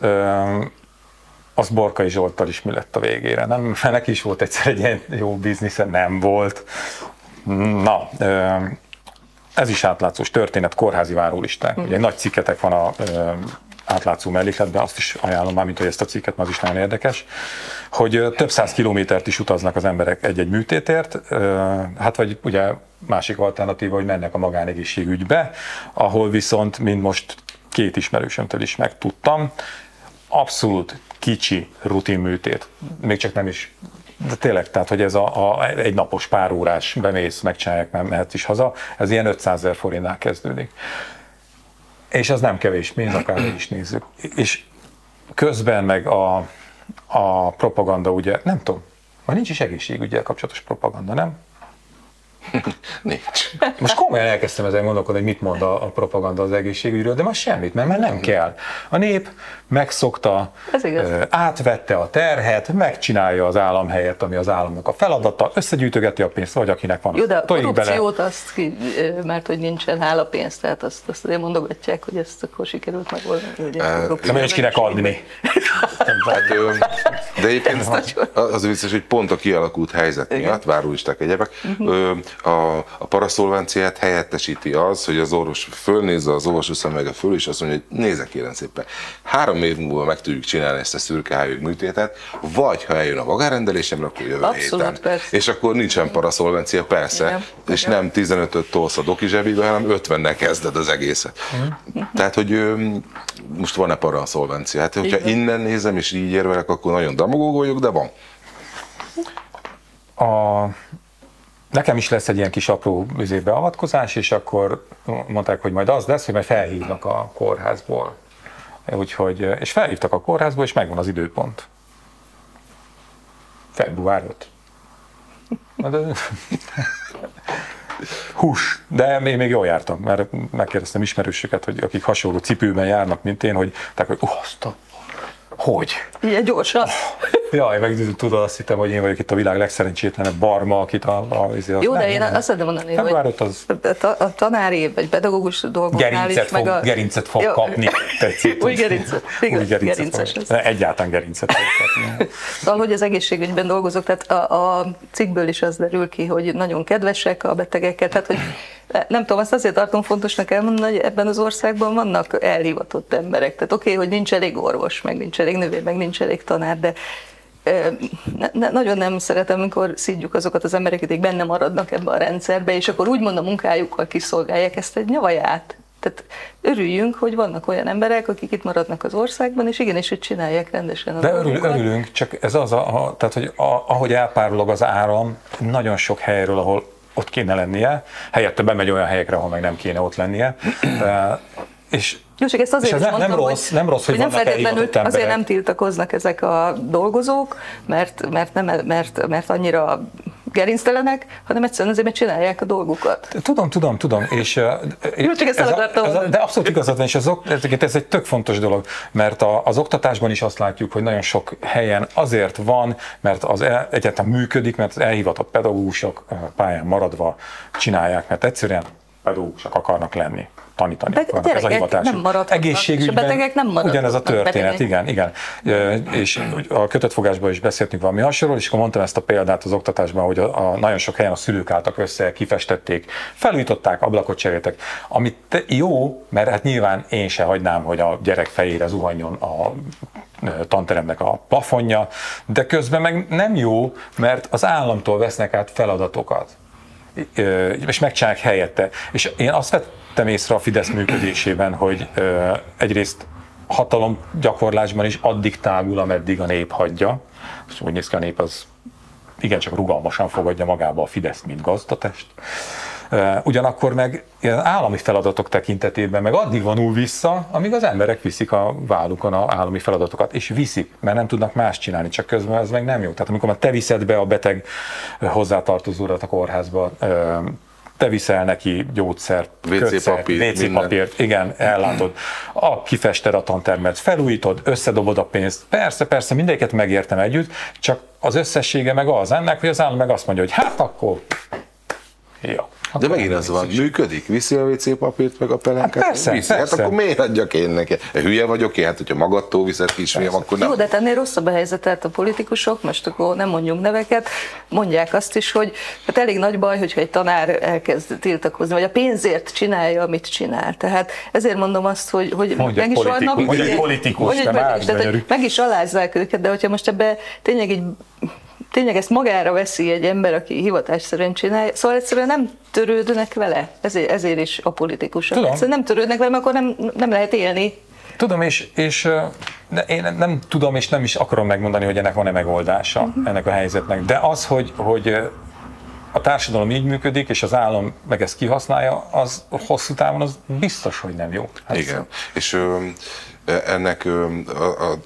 Az Borkai Zsolttal is mi lett a végére. Nem, neki is volt egyszer egy ilyen jó biznisze, nem volt. Na, ez is átlátszós történet, kórházi várólisták. Ugye nagy cikketek van a átlátszó mellékletben, azt is ajánlom már, mint hogy ezt a cikket, mert az is nagyon érdekes, hogy több száz kilométert is utaznak az emberek egy-egy műtétért, hát vagy ugye másik alternatíva, hogy mennek a magánegészségügybe, ahol viszont, mint most két ismerősömtől is megtudtam, abszolút kicsi rutin műtét, még csak nem is de tényleg, tehát, hogy ez a, a egy napos pár órás, bemész, megcsinálják, nem mehetsz is haza, ez ilyen 500 ezer forintnál kezdődik. És az nem kevés pénz, akár is nézzük. És közben meg a, a propaganda, ugye, nem tudom, vagy nincs is egészségügyel kapcsolatos propaganda, nem? Nincs. Most komolyan elkezdtem ezen gondolkodni, hogy mit mond a, a propaganda az egészségügyről, de most semmit, mert már nem kell. A nép megszokta, Ez igaz. ö, átvette a terhet, megcsinálja az állam helyett, ami az államnak a feladata, összegyűjtögeti a pénzt, vagy akinek van, Jó, de a tojik bele. korrupciót azt, ki, mert hogy nincsen hála pénz, tehát azt, azt azért mondogatják, hogy ezt akkor sikerült megoldani. A Eh, korrupció Nem is kinek adni. Hát, de egyébként az biztos, hogy pont a kialakult helyzet miatt, várólisták egyebek, ö, a, a paraszolvenciát helyettesíti az, hogy az orvos fölnézze az orvos szemüvege föl, és azt mondja, hogy nézze kérem szépen, három év múlva meg tudjuk csinálni ezt a szürkehályog műtétet, vagy ha eljön a magárendelésem, akkor jövő Abszolút, héten. persze. És akkor nincsen paraszolvencia, persze, Igen, és igen. nem 15-öt tolsz a doki zsebébe, hanem 50-nek kezded az egészet. Tehát, hogy most van-e paraszolvencia? Hát, hogyha van. innen nézem, és így érvelek, akkor nagyon damagó vagyok, de van. A, nekem is lesz egy ilyen kis apró izé, beavatkozás, és akkor mondták, hogy majd az lesz, hogy majd felhívnak a kórházból. Úgyhogy, és felhívtak a kórházból, és megvan az időpont. Február 5. Na de- Hús, de én még jól jártam, mert megkérdeztem ismerősöket, hogy akik hasonló cipőben járnak, mint én, hogy, tehát, hogy uh, azt a, hogy? Ilyen gyorsan. Jaj, meg tudod, azt hittem, hogy én vagyok itt a világ legszerencsétlenebb barma, akit a... a, a Jó, de nem, én nem, azt szeretném mondani, Február hogy öt az a, ta- a tanári vagy pedagógus dolgoknál gerincet is, meg fog, a... gerincet fog Jó. kapni. Tetszik. Új gerincet. Igen, Új gerincet gerinces fog. Egyáltalán gerincet fog kapni. Szóval, hogy az egészségügyben dolgozok, tehát a, a cikkből is az derül ki, hogy nagyon kedvesek a betegekkel, tehát hogy nem tudom, azt azért tartom fontosnak elmondani, hogy ebben az országban vannak elhivatott emberek. Tehát oké, okay, hogy nincs elég orvos, meg nincs elég nővér, meg nincs elég tanár, de ne, ne, nagyon nem szeretem, amikor szídjuk azokat az embereket, akik benne maradnak ebbe a rendszerbe, és akkor úgymond a munkájukkal kiszolgálják ezt egy nyavaját. Tehát örüljünk, hogy vannak olyan emberek, akik itt maradnak az országban, és igenis, hogy csinálják rendesen De örül, örülünk, csak ez az, a, a, tehát, hogy a, ahogy elpárolog az áram, nagyon sok helyről, ahol ott kéne lennie, helyette bemegy olyan helyekre, ahol meg nem kéne ott lennie. De, és Jó, csak ezt azért És ez is nem- nem mondtam, rossz- hogy, nem rossz, hogy nem vannak feltétlenül azért emberek. nem tiltakoznak ezek a dolgozók, mert, mert, nem, mert, mert annyira gerinctelenek, hanem egyszerűen azért, mert csinálják a dolgukat. Tudom, tudom, tudom, és Jó, csak ezt ez a, ez a, de abszolút igazad van, és ez, ez, egy tök fontos dolog, mert a, az oktatásban is azt látjuk, hogy nagyon sok helyen azért van, mert az el, egyetem működik, mert az elhivatott pedagógusok pályán maradva csinálják, mert egyszerűen pedagógusok akarnak lenni, tanítani. De akarnak. ez a hivatásuk. nem maradhatnak, Egészségügyben és a betegek nem maradhatnak ugyanez a történet, igen, igen. És a kötöttfogásban is beszéltünk valami hasonlóról, és akkor mondtam ezt a példát az oktatásban, hogy a, a nagyon sok helyen a szülők álltak össze, kifestették, felújították, ablakot cseréltek, amit te- jó, mert hát nyilván én se hagynám, hogy a gyerek fejére zuhanjon a tanteremnek a plafonja, de közben meg nem jó, mert az államtól vesznek át feladatokat és megcsinálják helyette. És én azt vettem észre a Fidesz működésében, hogy egyrészt hatalom gyakorlásban is addig tágul, ameddig a nép hagyja. És úgy néz ki, a nép az igencsak rugalmasan fogadja magába a Fidesz, mint gazdatest. Ugyanakkor meg ilyen állami feladatok tekintetében meg addig vonul vissza, amíg az emberek viszik a vállukon a állami feladatokat, és viszik, mert nem tudnak más csinálni, csak közben ez meg nem jó. Tehát amikor már te viszed be a beteg hozzátartozódat a kórházba, te viszel neki gyógyszert, WC papírt, igen, ellátod. A kifested a tantermet, felújítod, összedobod a pénzt. Persze, persze, mindegyiket megértem együtt, csak az összessége meg az ennek, hogy az állam meg azt mondja, hogy hát akkor jó. De megint az van, működik, viszi a WC papírt, meg a pelenket, Hát persze, viszi. Hát persze. akkor miért adjak én neki? Hülye vagyok én, hát hogyha magadtól viszed kisfiam, akkor nem. Jó, de ennél rosszabb a helyzet, tehát a politikusok, most akkor nem mondjunk neveket, mondják azt is, hogy hát elég nagy baj, hogyha egy tanár elkezd tiltakozni, vagy a pénzért csinálja, amit csinál. Tehát ezért mondom azt, hogy, hogy meg is politikus, vannak, mondj egy politikus, politikus, tehát, meg is alázzák őket, de hogyha most ebbe tényleg egy tényleg ezt magára veszi egy ember, aki hivatásszerűen csinálja, szóval egyszerűen nem törődnek vele, ezért, ezért is a politikusok. Tudom. Egyszerűen nem törődnek vele, mert akkor nem, nem lehet élni. Tudom, és, és de én nem tudom, és nem is akarom megmondani, hogy ennek van-e megoldása, Mhm. ennek a helyzetnek. De az, hogy, hogy a társadalom így működik, és az állam meg ezt kihasználja, az hosszú távon az biztos, hogy nem jó. Hát Igen, és ö, ennek ö, a, a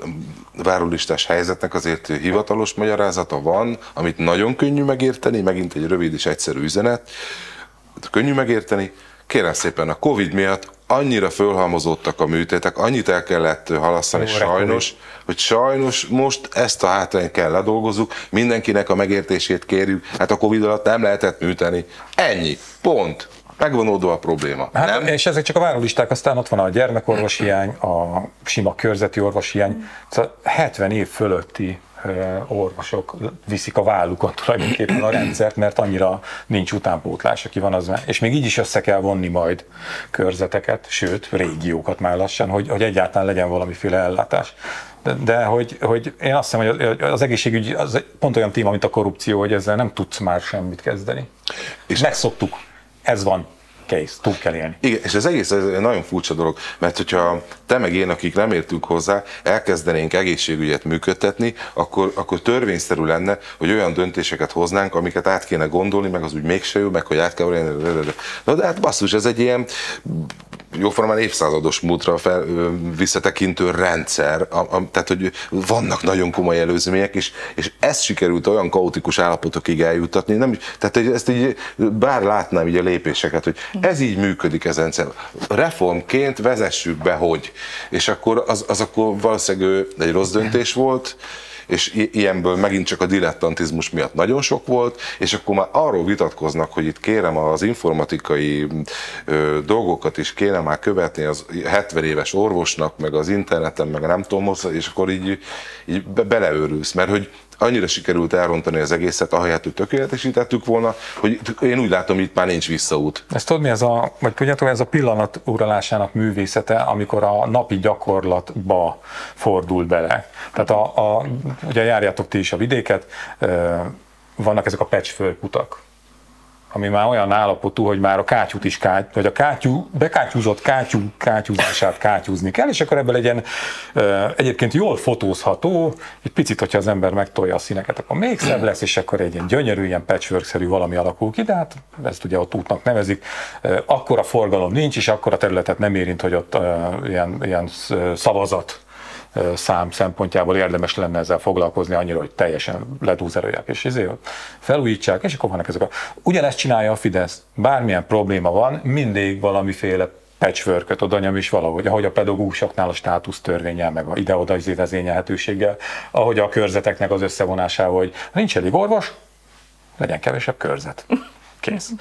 várólistás helyzetnek azért hivatalos magyarázata van, amit nagyon könnyű megérteni, megint egy rövid és egyszerű üzenet, könnyű megérteni, kérem szépen a Covid miatt annyira fölhalmozódtak a műtétek, annyit el kellett halasztani Jó, sajnos, hogy sajnos most ezt a hátrányt kell ledolgozzuk, mindenkinek a megértését kérjük, hát a Covid alatt nem lehetett műteni. Ennyi, pont. Megvan oldva a probléma. Hát, nem? És ezek csak a várólisták, aztán ott van a gyermekorvos hiány, a sima körzeti orvos hiány. Szóval 70 év fölötti orvosok viszik a vállukon tulajdonképpen a rendszert, mert annyira nincs utánpótlás, aki van az. És még így is össze kell vonni majd körzeteket, sőt, régiókat már lassan, hogy, hogy egyáltalán legyen valamiféle ellátás. De, de hogy, hogy én azt hiszem, hogy az egészségügy az pont olyan téma, mint a korrupció, hogy ezzel nem tudsz már semmit kezdeni. És megszoktuk. Ez van. Kész. Túl kell élni. Igen, és ez egész ez nagyon furcsa dolog, mert hogyha te meg én, akik nem értünk hozzá, elkezdenénk egészségügyet működtetni, akkor, akkor törvényszerű lenne, hogy olyan döntéseket hoznánk, amiket át kéne gondolni, meg az úgy mégse jó, meg hogy át kell. Na de hát basszus, ez egy ilyen jóformán évszázados múltra fel, visszatekintő rendszer, a, a, tehát hogy vannak nagyon komoly előzmények, és, és ezt sikerült olyan kaotikus állapotokig eljuttatni, nem, tehát hogy ezt így, bár látnám így a lépéseket, hogy ez így működik ez rendszer. Reformként vezessük be, hogy. És akkor az, az akkor valószínűleg egy rossz döntés volt, és ilyenből megint csak a dilettantizmus miatt nagyon sok volt, és akkor már arról vitatkoznak, hogy itt kérem az informatikai ö, dolgokat is kéne már követni az 70 éves orvosnak, meg az interneten, meg nem tudom, és akkor így, így be, beleőrülsz, mert hogy annyira sikerült elrontani az egészet, ahelyett, hogy tökéletesítettük volna, hogy én úgy látom, hogy itt már nincs visszaút. Ezt tudod mi ez a, vagy tudjátok, ez a pillanat uralásának művészete, amikor a napi gyakorlatba fordul bele. Tehát a, a, ugye járjátok ti is a vidéket, vannak ezek a patchwork utak, ami már olyan állapotú, hogy már a kátyút is káty, vagy a kátyú, bekátyúzott kátyú, kátyúzását kátyúzni kell, és akkor ebből legyen egyébként jól fotózható, egy picit, hogyha az ember megtolja a színeket, akkor még szebb lesz, és akkor egy ilyen gyönyörű, ilyen patchwork-szerű valami alakul ki, de hát ezt ugye ott útnak nevezik. Ö, Akkora forgalom nincs, és akkora területet nem érint, hogy ott ilyen, ilyen szavazat szám szempontjából érdemes lenne ezzel foglalkozni annyira, hogy teljesen ledúzerolják, és ezért felújítsák, és akkor vannak ezek a... Ugyanezt csinálja a Fidesz. Bármilyen probléma van, mindig valamiféle patchwork-öt oda nyom is valahogy, ahogy a pedagógusoknál a státusz törvényel, meg a ide-oda izé vezényelhetőséggel, ahogy a körzeteknek az összevonásával, hogy nincs elég orvos, legyen kevesebb körzet. Kész.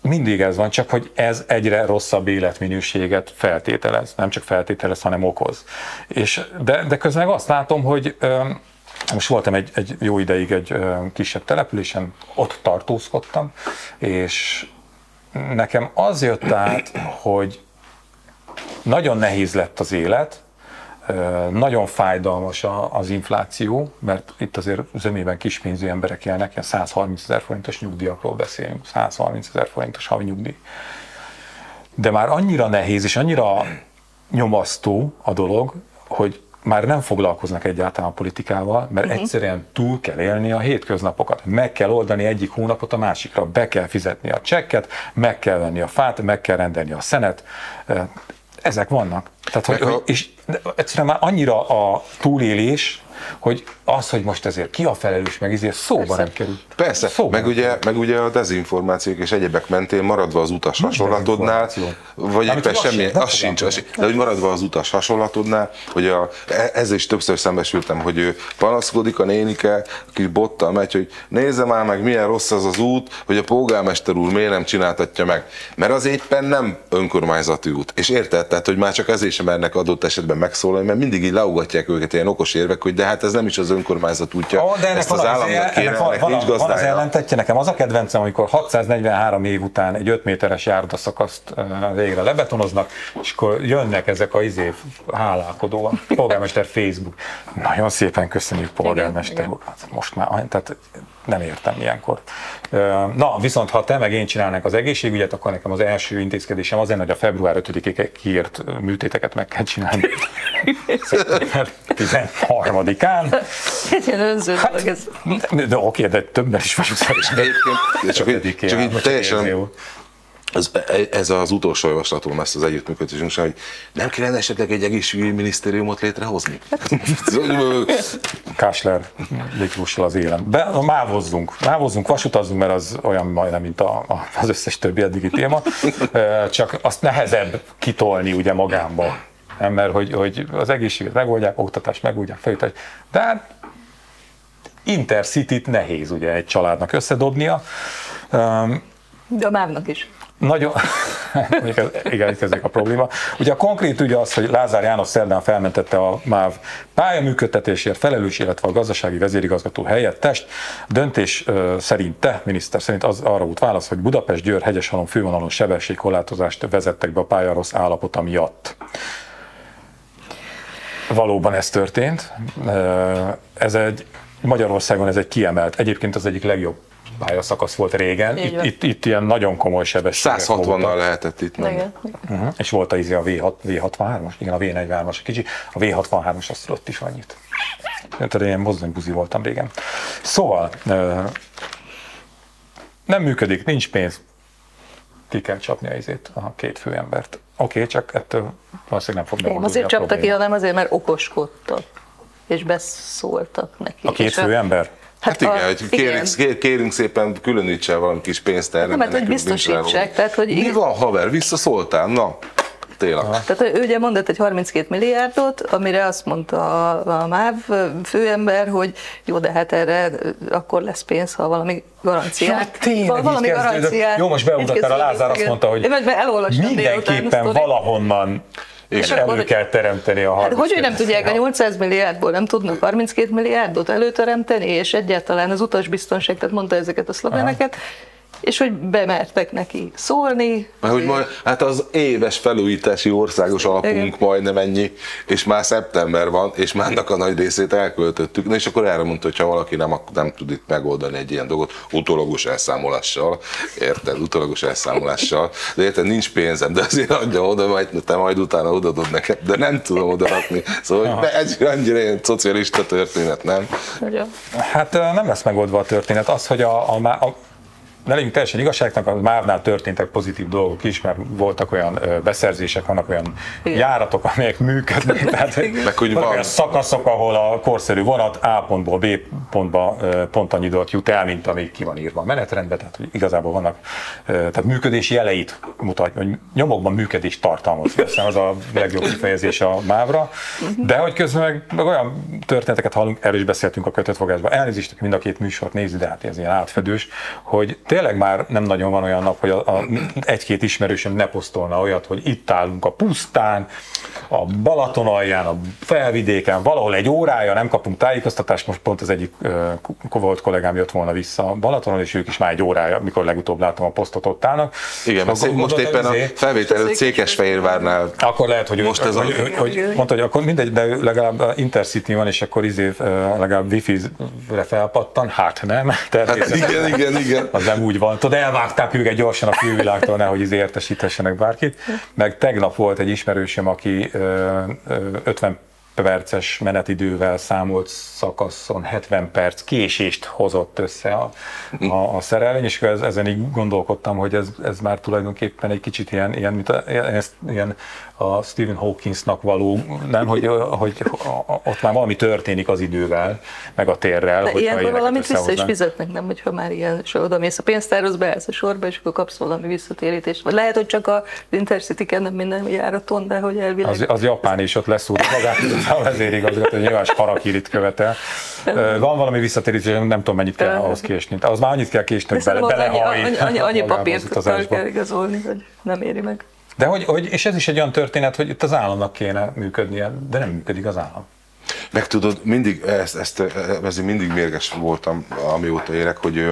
Mindig ez van, csak hogy ez egyre rosszabb életminőséget feltételez. Nem csak feltételez, hanem okoz. És, de, de közben meg azt látom, hogy most voltam egy, egy jó ideig egy kisebb településen, ott tartózkodtam, és nekem az jött át, hogy nagyon nehéz lett az élet, nagyon fájdalmas az infláció, mert itt azért zömében kispénzű emberek élnek, ilyen 130 ezer forintos nyugdíjakról beszélünk, 130 ezer forintos havi nyugdíj. De már annyira nehéz és annyira nyomasztó a dolog, hogy már nem foglalkoznak egyáltalán a politikával, mert Mhm. egyszerűen túl kell élni a hétköznapokat. Meg kell oldani egyik hónapot a másikra, be kell fizetni a csekket, meg kell venni a fát, meg kell rendelni a szenet. Ezek vannak. Tehát, hogy, a- és egyszerűen már annyira a túlélés hogy az, hogy most ezért ki a felelős, meg ezért szóba Persze. nem kerül. Persze, Szóba meg nem ugye, meg ugye a dezinformációk és egyebek mentén maradva az utas Nincs hasonlatodnál, vagy éppen az semmi, sem, nem az sincs, az de hogy maradva az utas hasonlatodnál, hogy a, e- ezzel is többször szembesültem, hogy ő panaszkodik a nénike, kis bottal megy, hogy nézze már meg, milyen rossz az az út, hogy a polgármester úr miért nem csináltatja meg. Mert az éppen nem önkormányzati út. És érted, tehát, hogy már csak ezért sem mernek adott esetben megszólalni, mert mindig így laugatják őket ilyen okos érvek, hogy de hát ez nem is az önkormányzat útja. Ó, de ennek Ezt az államnak ennek kéne, van, ennek van, nincs van az gazdája. ellentetje. Nekem az a kedvencem, amikor 643 év után egy 5 méteres járdaszakaszt végre lebetonoznak, és akkor jönnek ezek a izé hálálkodóak. Polgármester Facebook. Nagyon szépen köszönjük, polgármester úr. Hát Most már, tehát nem értem ilyenkor. Na, viszont ha te meg én csinálnánk az egészségügyet, akkor nekem az első intézkedésem az lenne, hogy a február 5-ig kiírt műtéteket meg kell csinálni. Szeptember 13-án. Egy önző dolog ez. De, de oké, de többen is vagyunk szerintem. Csak, így- csak így teljesen. Ez, ez az utolsó javaslatom ezt az együttműködésünk, hogy nem kellene esetleg egy egészségügyi minisztériumot létrehozni? Kásler Miklóssal az élen. Be, mávozzunk, mávozzunk, vasutazzunk, mert az olyan majdnem, mint a, a, az összes többi eddigi téma, csak azt nehezebb kitolni ugye magámba. Nem, mert hogy, hogy az egészséget megoldják, oktatást megoldják, feljutást, de hát intercity nehéz ugye egy családnak összedobnia. De a mávnak is. Nagyon, igen, itt ezek a probléma. Ugye a konkrét ügy az, hogy Lázár János szerdán felmentette a MÁV pályaműködtetésért felelős, illetve a gazdasági vezérigazgató helyettest. Döntés ö, szerint te, miniszter szerint az arra volt válasz, hogy Budapest-Győr hegyeshalom fővonalon sebességkorlátozást vezettek be a pálya rossz állapota miatt. Valóban ez történt. Ez egy, Magyarországon ez egy kiemelt, egyébként az egyik legjobb pályaszakasz volt régen. Itt, itt, itt ilyen nagyon komoly sebességek 160-nal voltak. lehetett itt menni. Igen. Uh-huh. És volt a, izé a V6, V63-as, igen, a V43-as kicsi, a V63-as azt tudott is annyit. Tehát ilyen mozdonybuzi voltam régen. Szóval, nem működik, nincs pénz. Ki kell csapni a izét, a két főembert. Oké, okay, csak ettől valószínűleg nem fog Nem megoldódni azért a csapta ki, hanem azért, mert okoskodtak. És beszóltak neki. A két És főember? Hát igen, hogy kérünk, kér- kérünk szépen különítse valami kis pénzt erre. Nem, mert hát, hogy biztosítsák, tehát, hogy Mi igen. van, haver, visszaszóltál? Na, tényleg. Tehát ő ugye mondott egy 32 milliárdot, amire azt mondta a, a MÁV főember, hogy jó, de hát erre akkor lesz pénz, ha valami garanciát. Ja, tényleg, val- valami garanciát. Jó, most Így a Lázár azt igen. mondta, hogy a Mindenképpen valahonnan és akkor- elő kell teremteni a Hát hogy, hogy 32 nem tudják, a 800 milliárdból nem tudnak 32 milliárdot előteremteni, és egyáltalán az utasbiztonság, tehát mondta ezeket a szlogeneket, és hogy bemertek neki szólni. Mert hogy majd, hát az éves felújítási országos alapunk Igen. majdnem ennyi, és már szeptember van, és már a nagy részét elköltöttük. Na és akkor erre mondta, hogy ha valaki nem, ak- nem tud itt megoldani egy ilyen dolgot, utólagos elszámolással, érted, utólagos elszámolással, de érted, nincs pénzem, de azért adja oda, majd te majd utána odaadod nekem, de nem tudom odaadni. Szóval hogy ez annyira ilyen szocialista történet, nem? Nagyon. Hát nem lesz megoldva a történet. Az, hogy a, a, a ne legyünk teljesen igazságnak, a MÁV-nál történtek pozitív dolgok is, mert voltak olyan beszerzések, vannak olyan Igen. járatok, amelyek működnek. Tehát, Meg hogy van- olyan szakaszok, ahol a korszerű vonat A pontból B pontba pont annyi időt jut el, mint ami ki van írva a menetrendben, tehát hogy igazából vannak tehát működési jeleit mutat, hogy nyomokban működés tartalmaz. Aztán az a legjobb kifejezés a mávra, de hogy közben meg, meg olyan történeteket hallunk, erről is beszéltünk a kötöttfogásban, elnézést, aki mind a két műsort nézi, de hát ez ilyen átfedős, hogy tényleg már nem nagyon van olyan nap, hogy a, a egy-két ismerősöm ne posztolna olyat, hogy itt állunk a pusztán, a Balaton alján, a felvidéken, valahol egy órája nem kapunk tájékoztatást, most pont az egyik k- volt kollégám jött volna vissza a Balatonon, és ők is már egy órája, mikor legutóbb látom a posztot ott állnak. Igen, mert szép- most éppen a felvétel előtt Székesfehérvárnál akkor lehet, hogy, Most hogy, ez a- hogy, hogy, hogy mondta, hogy akkor mindegy, de ő legalább Intercity van, és akkor izé, legalább wifi-re felpattan, hát nem, Hát természetesen. igen, igen, igen. Az nem úgy van. Tudod, elvágták őket gyorsan a külvilágtól, nehogy izé értesítessenek bárkit. Meg tegnap volt egy ismerősöm, aki ö, ö, 50 perces menetidővel számolt szakaszon 70 perc késést hozott össze a, a, a szerelvény, és ez, ezen így gondolkodtam, hogy ez, ez már tulajdonképpen egy kicsit ilyen, ilyen, mint a, ezt, ilyen a Stephen Hawkinsnak való, nem, hogy, hogy ott már valami történik az idővel, meg a térrel. De ilyenkor valamit vissza is fizetnek, nem, hogyha már ilyen oda mész a pénztárhoz, beállsz a sorba, és akkor kapsz valami visszatérítést. Vagy lehet, hogy csak a Intercity-ken nem minden járaton, de hogy elvileg... Az, az Japán is ott leszúr magát, a vezérigazgató, hogy nyilván harakirit követel. Van valami visszatérítés, nem tudom mennyit kell ahhoz késni. Az már annyit kell késni, hogy bele. Annyi, annyi, annyi papírt kell igazolni, hogy nem éri meg. De hogy, hogy, és ez is egy olyan történet, hogy itt az államnak kéne működnie, de nem működik az állam. Meg tudod, mindig, ezt, ezt, ezért mindig mérges voltam, amióta élek, hogy,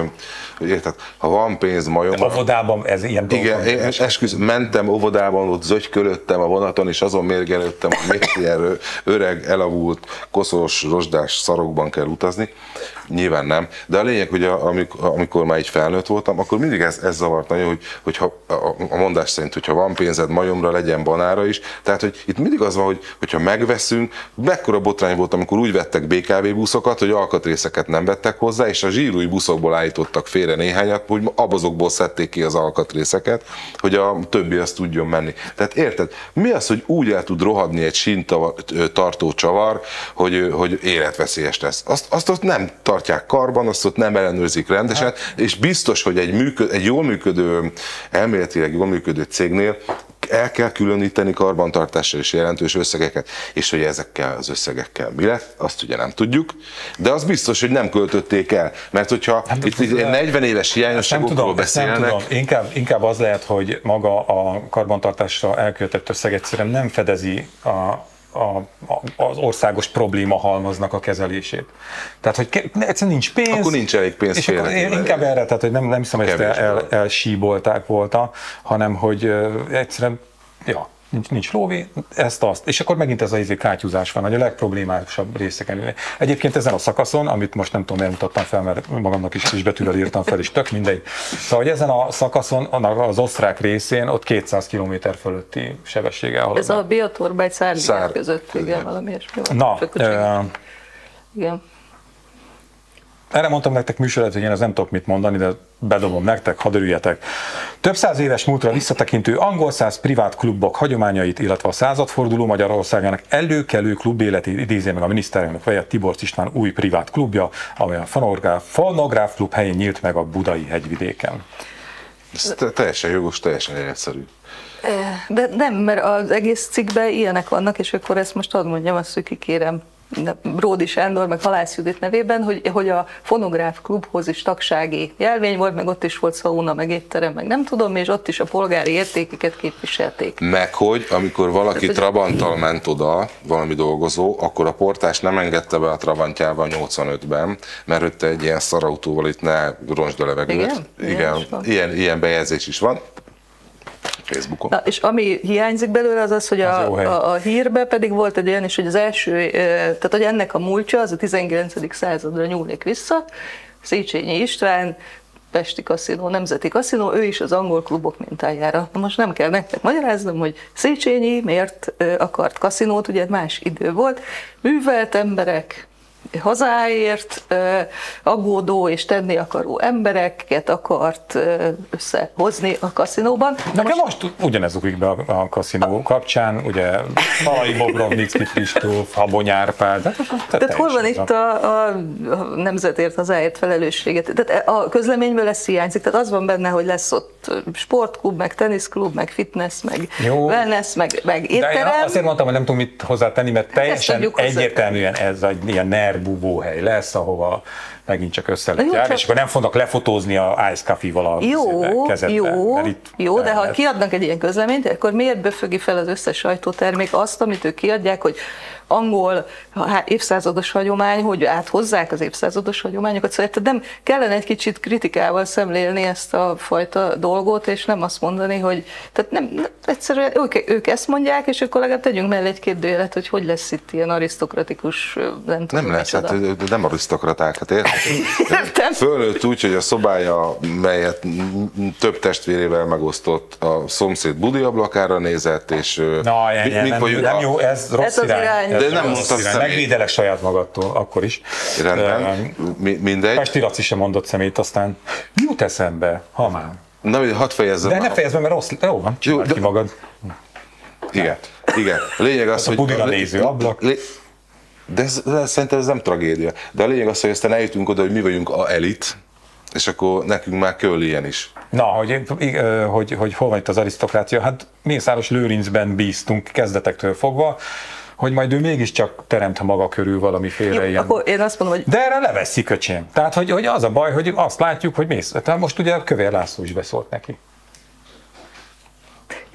hogy érted, ha van pénz majom... Óvodában ez ilyen Igen, én esküsz, mentem óvodában, ott zögykölöttem a vonaton, és azon mérgelődtem, hogy még ilyen öreg, elavult, koszos, rozsdás szarokban kell utazni. Nyilván nem, de a lényeg, hogy a, amikor, amikor már így felnőtt voltam, akkor mindig ez, ez zavart nagyon, hogy, hogyha a, mondás szerint, hogyha van pénzed majomra, legyen banára is. Tehát, hogy itt mindig az van, hogy hogyha megveszünk, mekkora botrány volt, amikor úgy vettek BKV buszokat, hogy alkatrészeket nem vettek hozzá, és a zsírúj buszokból állítottak félre néhányat, hogy abazokból szedték ki az alkatrészeket, hogy a többi azt tudjon menni. Tehát érted, mi az, hogy úgy el tud rohadni egy sintartó csavar, hogy, hogy életveszélyes lesz? Azt, azt ott nem tart tartják karban, azt ott nem ellenőrzik rendesen, hát. és biztos, hogy egy, működ, egy jól működő, elméletileg jól működő cégnél el kell különíteni karbantartásra és jelentős összegeket, és hogy ezekkel az összegekkel mi lett, azt ugye nem tudjuk, de az biztos, hogy nem költötték el, mert hogyha hát, itt, itt 40 éves hiányosságokról beszélnek. Nem tudom. Inkább, inkább az lehet, hogy maga a karbantartásra elköltött összeg egyszerűen nem fedezi a, a, a, az országos probléma halmaznak a kezelését. Tehát, hogy egyszerűen nincs pénz. Akkor nincs elég pénz. És akkor én inkább erre, tehát, hogy nem, nem hiszem, hogy ezt el, elsíbolták volna, hanem, hogy egyszerűen, ja, nincs, nincs lóvé, ezt azt. És akkor megint ez a izé kátyúzás van, hogy a legproblémásabb részeken. Egyébként ezen a szakaszon, amit most nem tudom, miért mutattam fel, mert magamnak is kis betűvel írtam fel, és tök mindegy. Szóval, hogy ezen a szakaszon, az osztrák részén, ott 200 km fölötti sebességgel haladnak. Ez a Biatorba egy szár között, igen, valami ilyesmi. Na, igen. Erre mondtam nektek műsorat, hogy én ez nem tudok mit mondani, de bedobom nektek, hadd örüljetek. Több száz éves múltra visszatekintő angol száz privát klubok hagyományait, illetve a századforduló Magyarországának előkelő klubéletét idézi meg a miniszterelnök feje Tibor István új privát klubja, amely a Fonográf, Fonográf klub helyén nyílt meg a Budai hegyvidéken. Ez teljesen jogos, teljesen egyszerű. De nem, mert az egész cikkben ilyenek vannak, és akkor ezt most hadd mondjam, azt, hogy kikérem Bródi Sándor, meg Halász Judit nevében, hogy, hogy a fonográf klubhoz is tagsági jelvény volt, meg ott is volt szauna, meg étterem, meg nem tudom, és ott is a polgári értékeket képviselték. Meg hogy, amikor valaki Tehát, Trabanttal ment oda, valami dolgozó, akkor a portás nem engedte be a Trabantjával 85-ben, mert ott egy ilyen szarautóval itt ne roncsd a levegőt. Igen? Igen, ilyen, ilyen bejegyzés is van. Facebookon. Na, és ami hiányzik belőle az az, hogy az a, a, a hírbe pedig volt egy olyan is, hogy az első, tehát hogy ennek a múltja az a 19. századra nyúlik vissza, Széchenyi István, Pesti Kaszinó, Nemzeti Kaszinó, ő is az angol klubok mintájára. Na most nem kell nektek magyaráznom, hogy Széchenyi miért akart kaszinót, ugye más idő volt, művelt emberek, hazáért aggódó és tenni akaró embereket akart összehozni a kaszinóban. De most, most ugyanez ugrik be a, a kaszinó kapcsán, ugye Szalai Bobrovnicki Kristóf, Habony Árpád. De te Tehát hol van itt a, a nemzetért, hazáért felelősséget? Tehát a közleményből ez hiányzik, tehát az van benne, hogy lesz ott sportklub, meg teniszklub, meg fitness, meg Jó. wellness, meg, meg étterem. De én azért mondtam, hogy nem tudom mit hozzátenni, mert teljesen egyértelműen ez egy ilyen nerv búvóhely lesz, ahova megint csak össze lehet járni, és akkor nem fognak lefotózni a Ice Coffee-val a jó, kezedbe, jó, itt jó, de ha kiadnak egy ilyen közleményt, akkor miért befögi fel az összes sajtótermék azt, amit ők kiadják, hogy angol évszázados hagyomány, hogy áthozzák az évszázados hagyományokat, szóval nem kellene egy kicsit kritikával szemlélni ezt a fajta dolgot, és nem azt mondani, hogy tehát nem, egyszerűen ők, ők ezt mondják, és akkor legalább tegyünk mellé egy kérdőjelet, hogy hogy lesz itt ilyen arisztokratikus, nem tudom, Nem lesz, hát nem arisztokraták, hát érted? Fölnőtt úgy, hogy a szobája, melyet több testvérével megosztott, a szomszéd budi ablakára nézett, és Na, mi, nem, nem, nem jó, ez rossz ez irány. Ez De nem mondtad szemét. Megvédelek saját magadtól, akkor is. Rendben, Mi, mindegy. Pesti Laci sem mondott szemét, aztán jut eszembe, ha már. Na, hadd fejezzem. De ne fejezd be, mert rossz, jó van, csináld de- ki magad. Igen, igen. A lényeg az, a hogy... pudira néző ablak. Lé... De, ez, de szerintem ez nem tragédia. De a lényeg az, hogy aztán eljutunk oda, hogy mi vagyunk a elit, és akkor nekünk már kell ilyen is. Na, hogy, hogy, hogy hol van itt az arisztokrácia? Hát Mészáros Lőrincben bíztunk kezdetektől fogva, hogy majd ő mégiscsak teremt maga körül valamiféle Jó, ilyen... akkor én azt mondom, hogy De erre leveszi köcsém. Tehát, hogy, hogy az a baj, hogy azt látjuk, hogy mész. Tehát most ugye Kövér László is beszólt neki.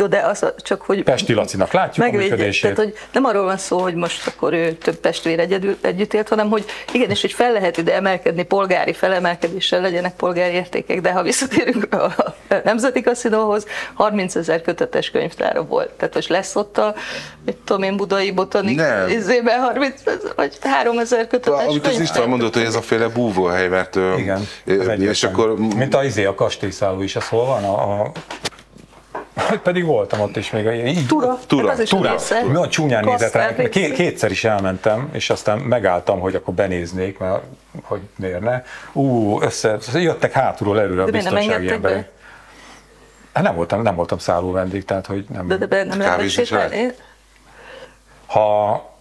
Jó, de az csak, hogy Pesti Lacinak látjuk a megvédje. működését. Tehát, hogy nem arról van szó, hogy most akkor ő több testvér egyedül, együtt élt, hanem hogy igenis, hogy fel lehet ide emelkedni polgári felemelkedéssel, legyenek polgári értékek, de ha visszatérünk a Nemzeti Kaszinóhoz, 30 ezer kötetes könyvtára volt. Tehát most lesz ott a, mit tudom én, budai botanik izében 30 ezer, vagy 3 ezer kötetes Amit az. István mondott, hogy ez a féle búvóhely, mert... Igen, és akkor... Mint a, izé, a kastélyszálló is, az hol van? A, a... Hogy pedig voltam ott is még. Így, Tura. Tura. Hát az is a Tura. Nagyon csúnyán nézett rá. Része. kétszer is elmentem, és aztán megálltam, hogy akkor benéznék, mert hogy miért ne. Ú, össze, jöttek hátulról előre a biztonsági emberek. be? Hát nem voltam, nem voltam szálló vendég, tehát hogy nem. De, de be nem lehet Kávézni se sétálni? Ha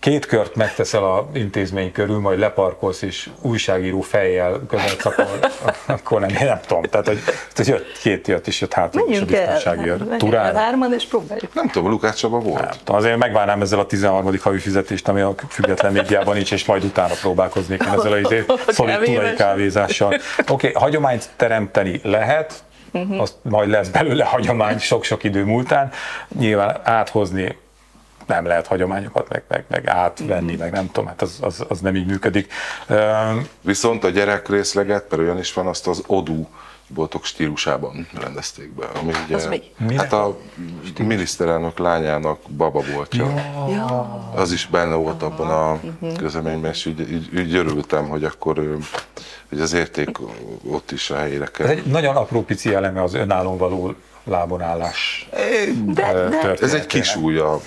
két kört megteszel a intézmény körül, majd leparkolsz és újságíró fejjel követ, akkor, akkor nem, én nem tudom. Tehát, hogy, hogy jött, két jött, és jött hátul is a biztonsági menjünk el Turára? hárman, és próbáljuk. Nem tudom, Lukács Csaba volt. Nem tudom, azért megvárnám ezzel a 13. havi fizetést, ami a független médiában nincs, és majd utána próbálkoznék én ezzel a izé, szolid sem. kávézással. Oké, okay, hagyományt teremteni lehet, Mhm. azt majd lesz belőle hagyomány sok-sok idő múltán. Nyilván áthozni nem lehet hagyományokat, meg, meg, meg átvenni, meg nem tudom, hát az, az, az nem így működik. Viszont a gyerek részleget, mert olyan is van, azt az Odú boltok stílusában rendezték be. Ami ugye, Az mi? Hát a miniszterelnök lányának baba voltja. Ja. Az is benne volt abban a közleményben, és úgy, úgy, úgy örültem, hogy akkor hogy az érték ott is a helyére Ez kell. egy nagyon apró pici eleme az önállón való lábonállás De, de. Ez egy kis új a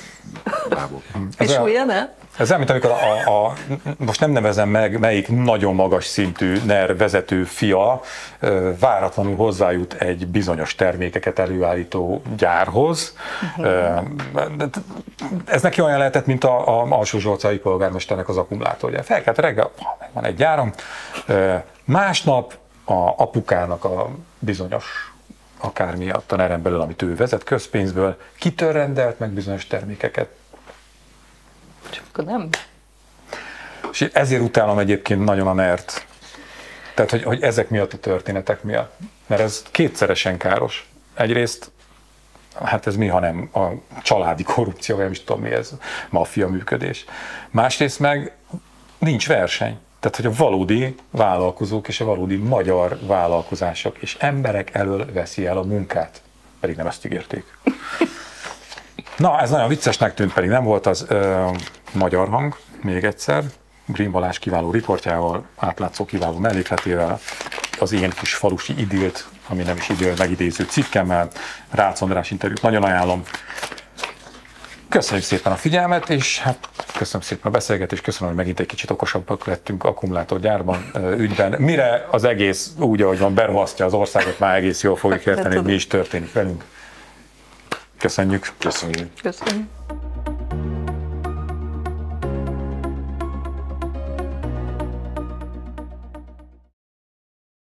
lábok. Ez És a- újja, ne? Ez olyan, mint amikor a, a, most nem nevezem meg, melyik nagyon magas szintű NER vezető fia váratlanul hozzájut egy bizonyos termékeket előállító gyárhoz. Ö, de- Ez neki olyan lehetett, mint a, a Alsó Zsolcai polgármesternek az akkumulátorja. Felkelt reggel, "Ah, megvan egy gyárom. Másnap a apukának a bizonyos akármi a taneren belül, amit ő vezet közpénzből, kitől rendelt meg bizonyos termékeket, Csak akkor nem. És ezért utálom egyébként nagyon a nert. Tehát, hogy, hogy ezek miatt a történetek miatt. Mert ez kétszeresen káros. Egyrészt, hát ez mi, hanem a családi korrupció, vagy nem is tudom mi ez, maffia működés. Másrészt meg nincs verseny. Tehát, hogy a valódi vállalkozók és a valódi magyar vállalkozások és emberek elől veszi el a munkát. Pedig nem ezt ígérték. Na, ez nagyon viccesnek tűnt, pedig nem volt az ö, magyar hang, még egyszer. Green Balázs kiváló riportjával, átlátszó kiváló mellékletével, az én kis falusi idilt, ami nem is idő, megidéző cikkemmel, Rácz András interjút nagyon ajánlom. Köszönjük szépen a figyelmet, és hát köszönöm szépen a beszélgetést, köszönöm, hogy megint egy kicsit okosabbak lettünk akkumulátorgyárban ügyben. Mire az egész úgy, ahogy van, berohasztja az országot, már egész jól fogjuk érteni, hogy mi is történik velünk. Köszönjük. Köszönjük. Köszönöm.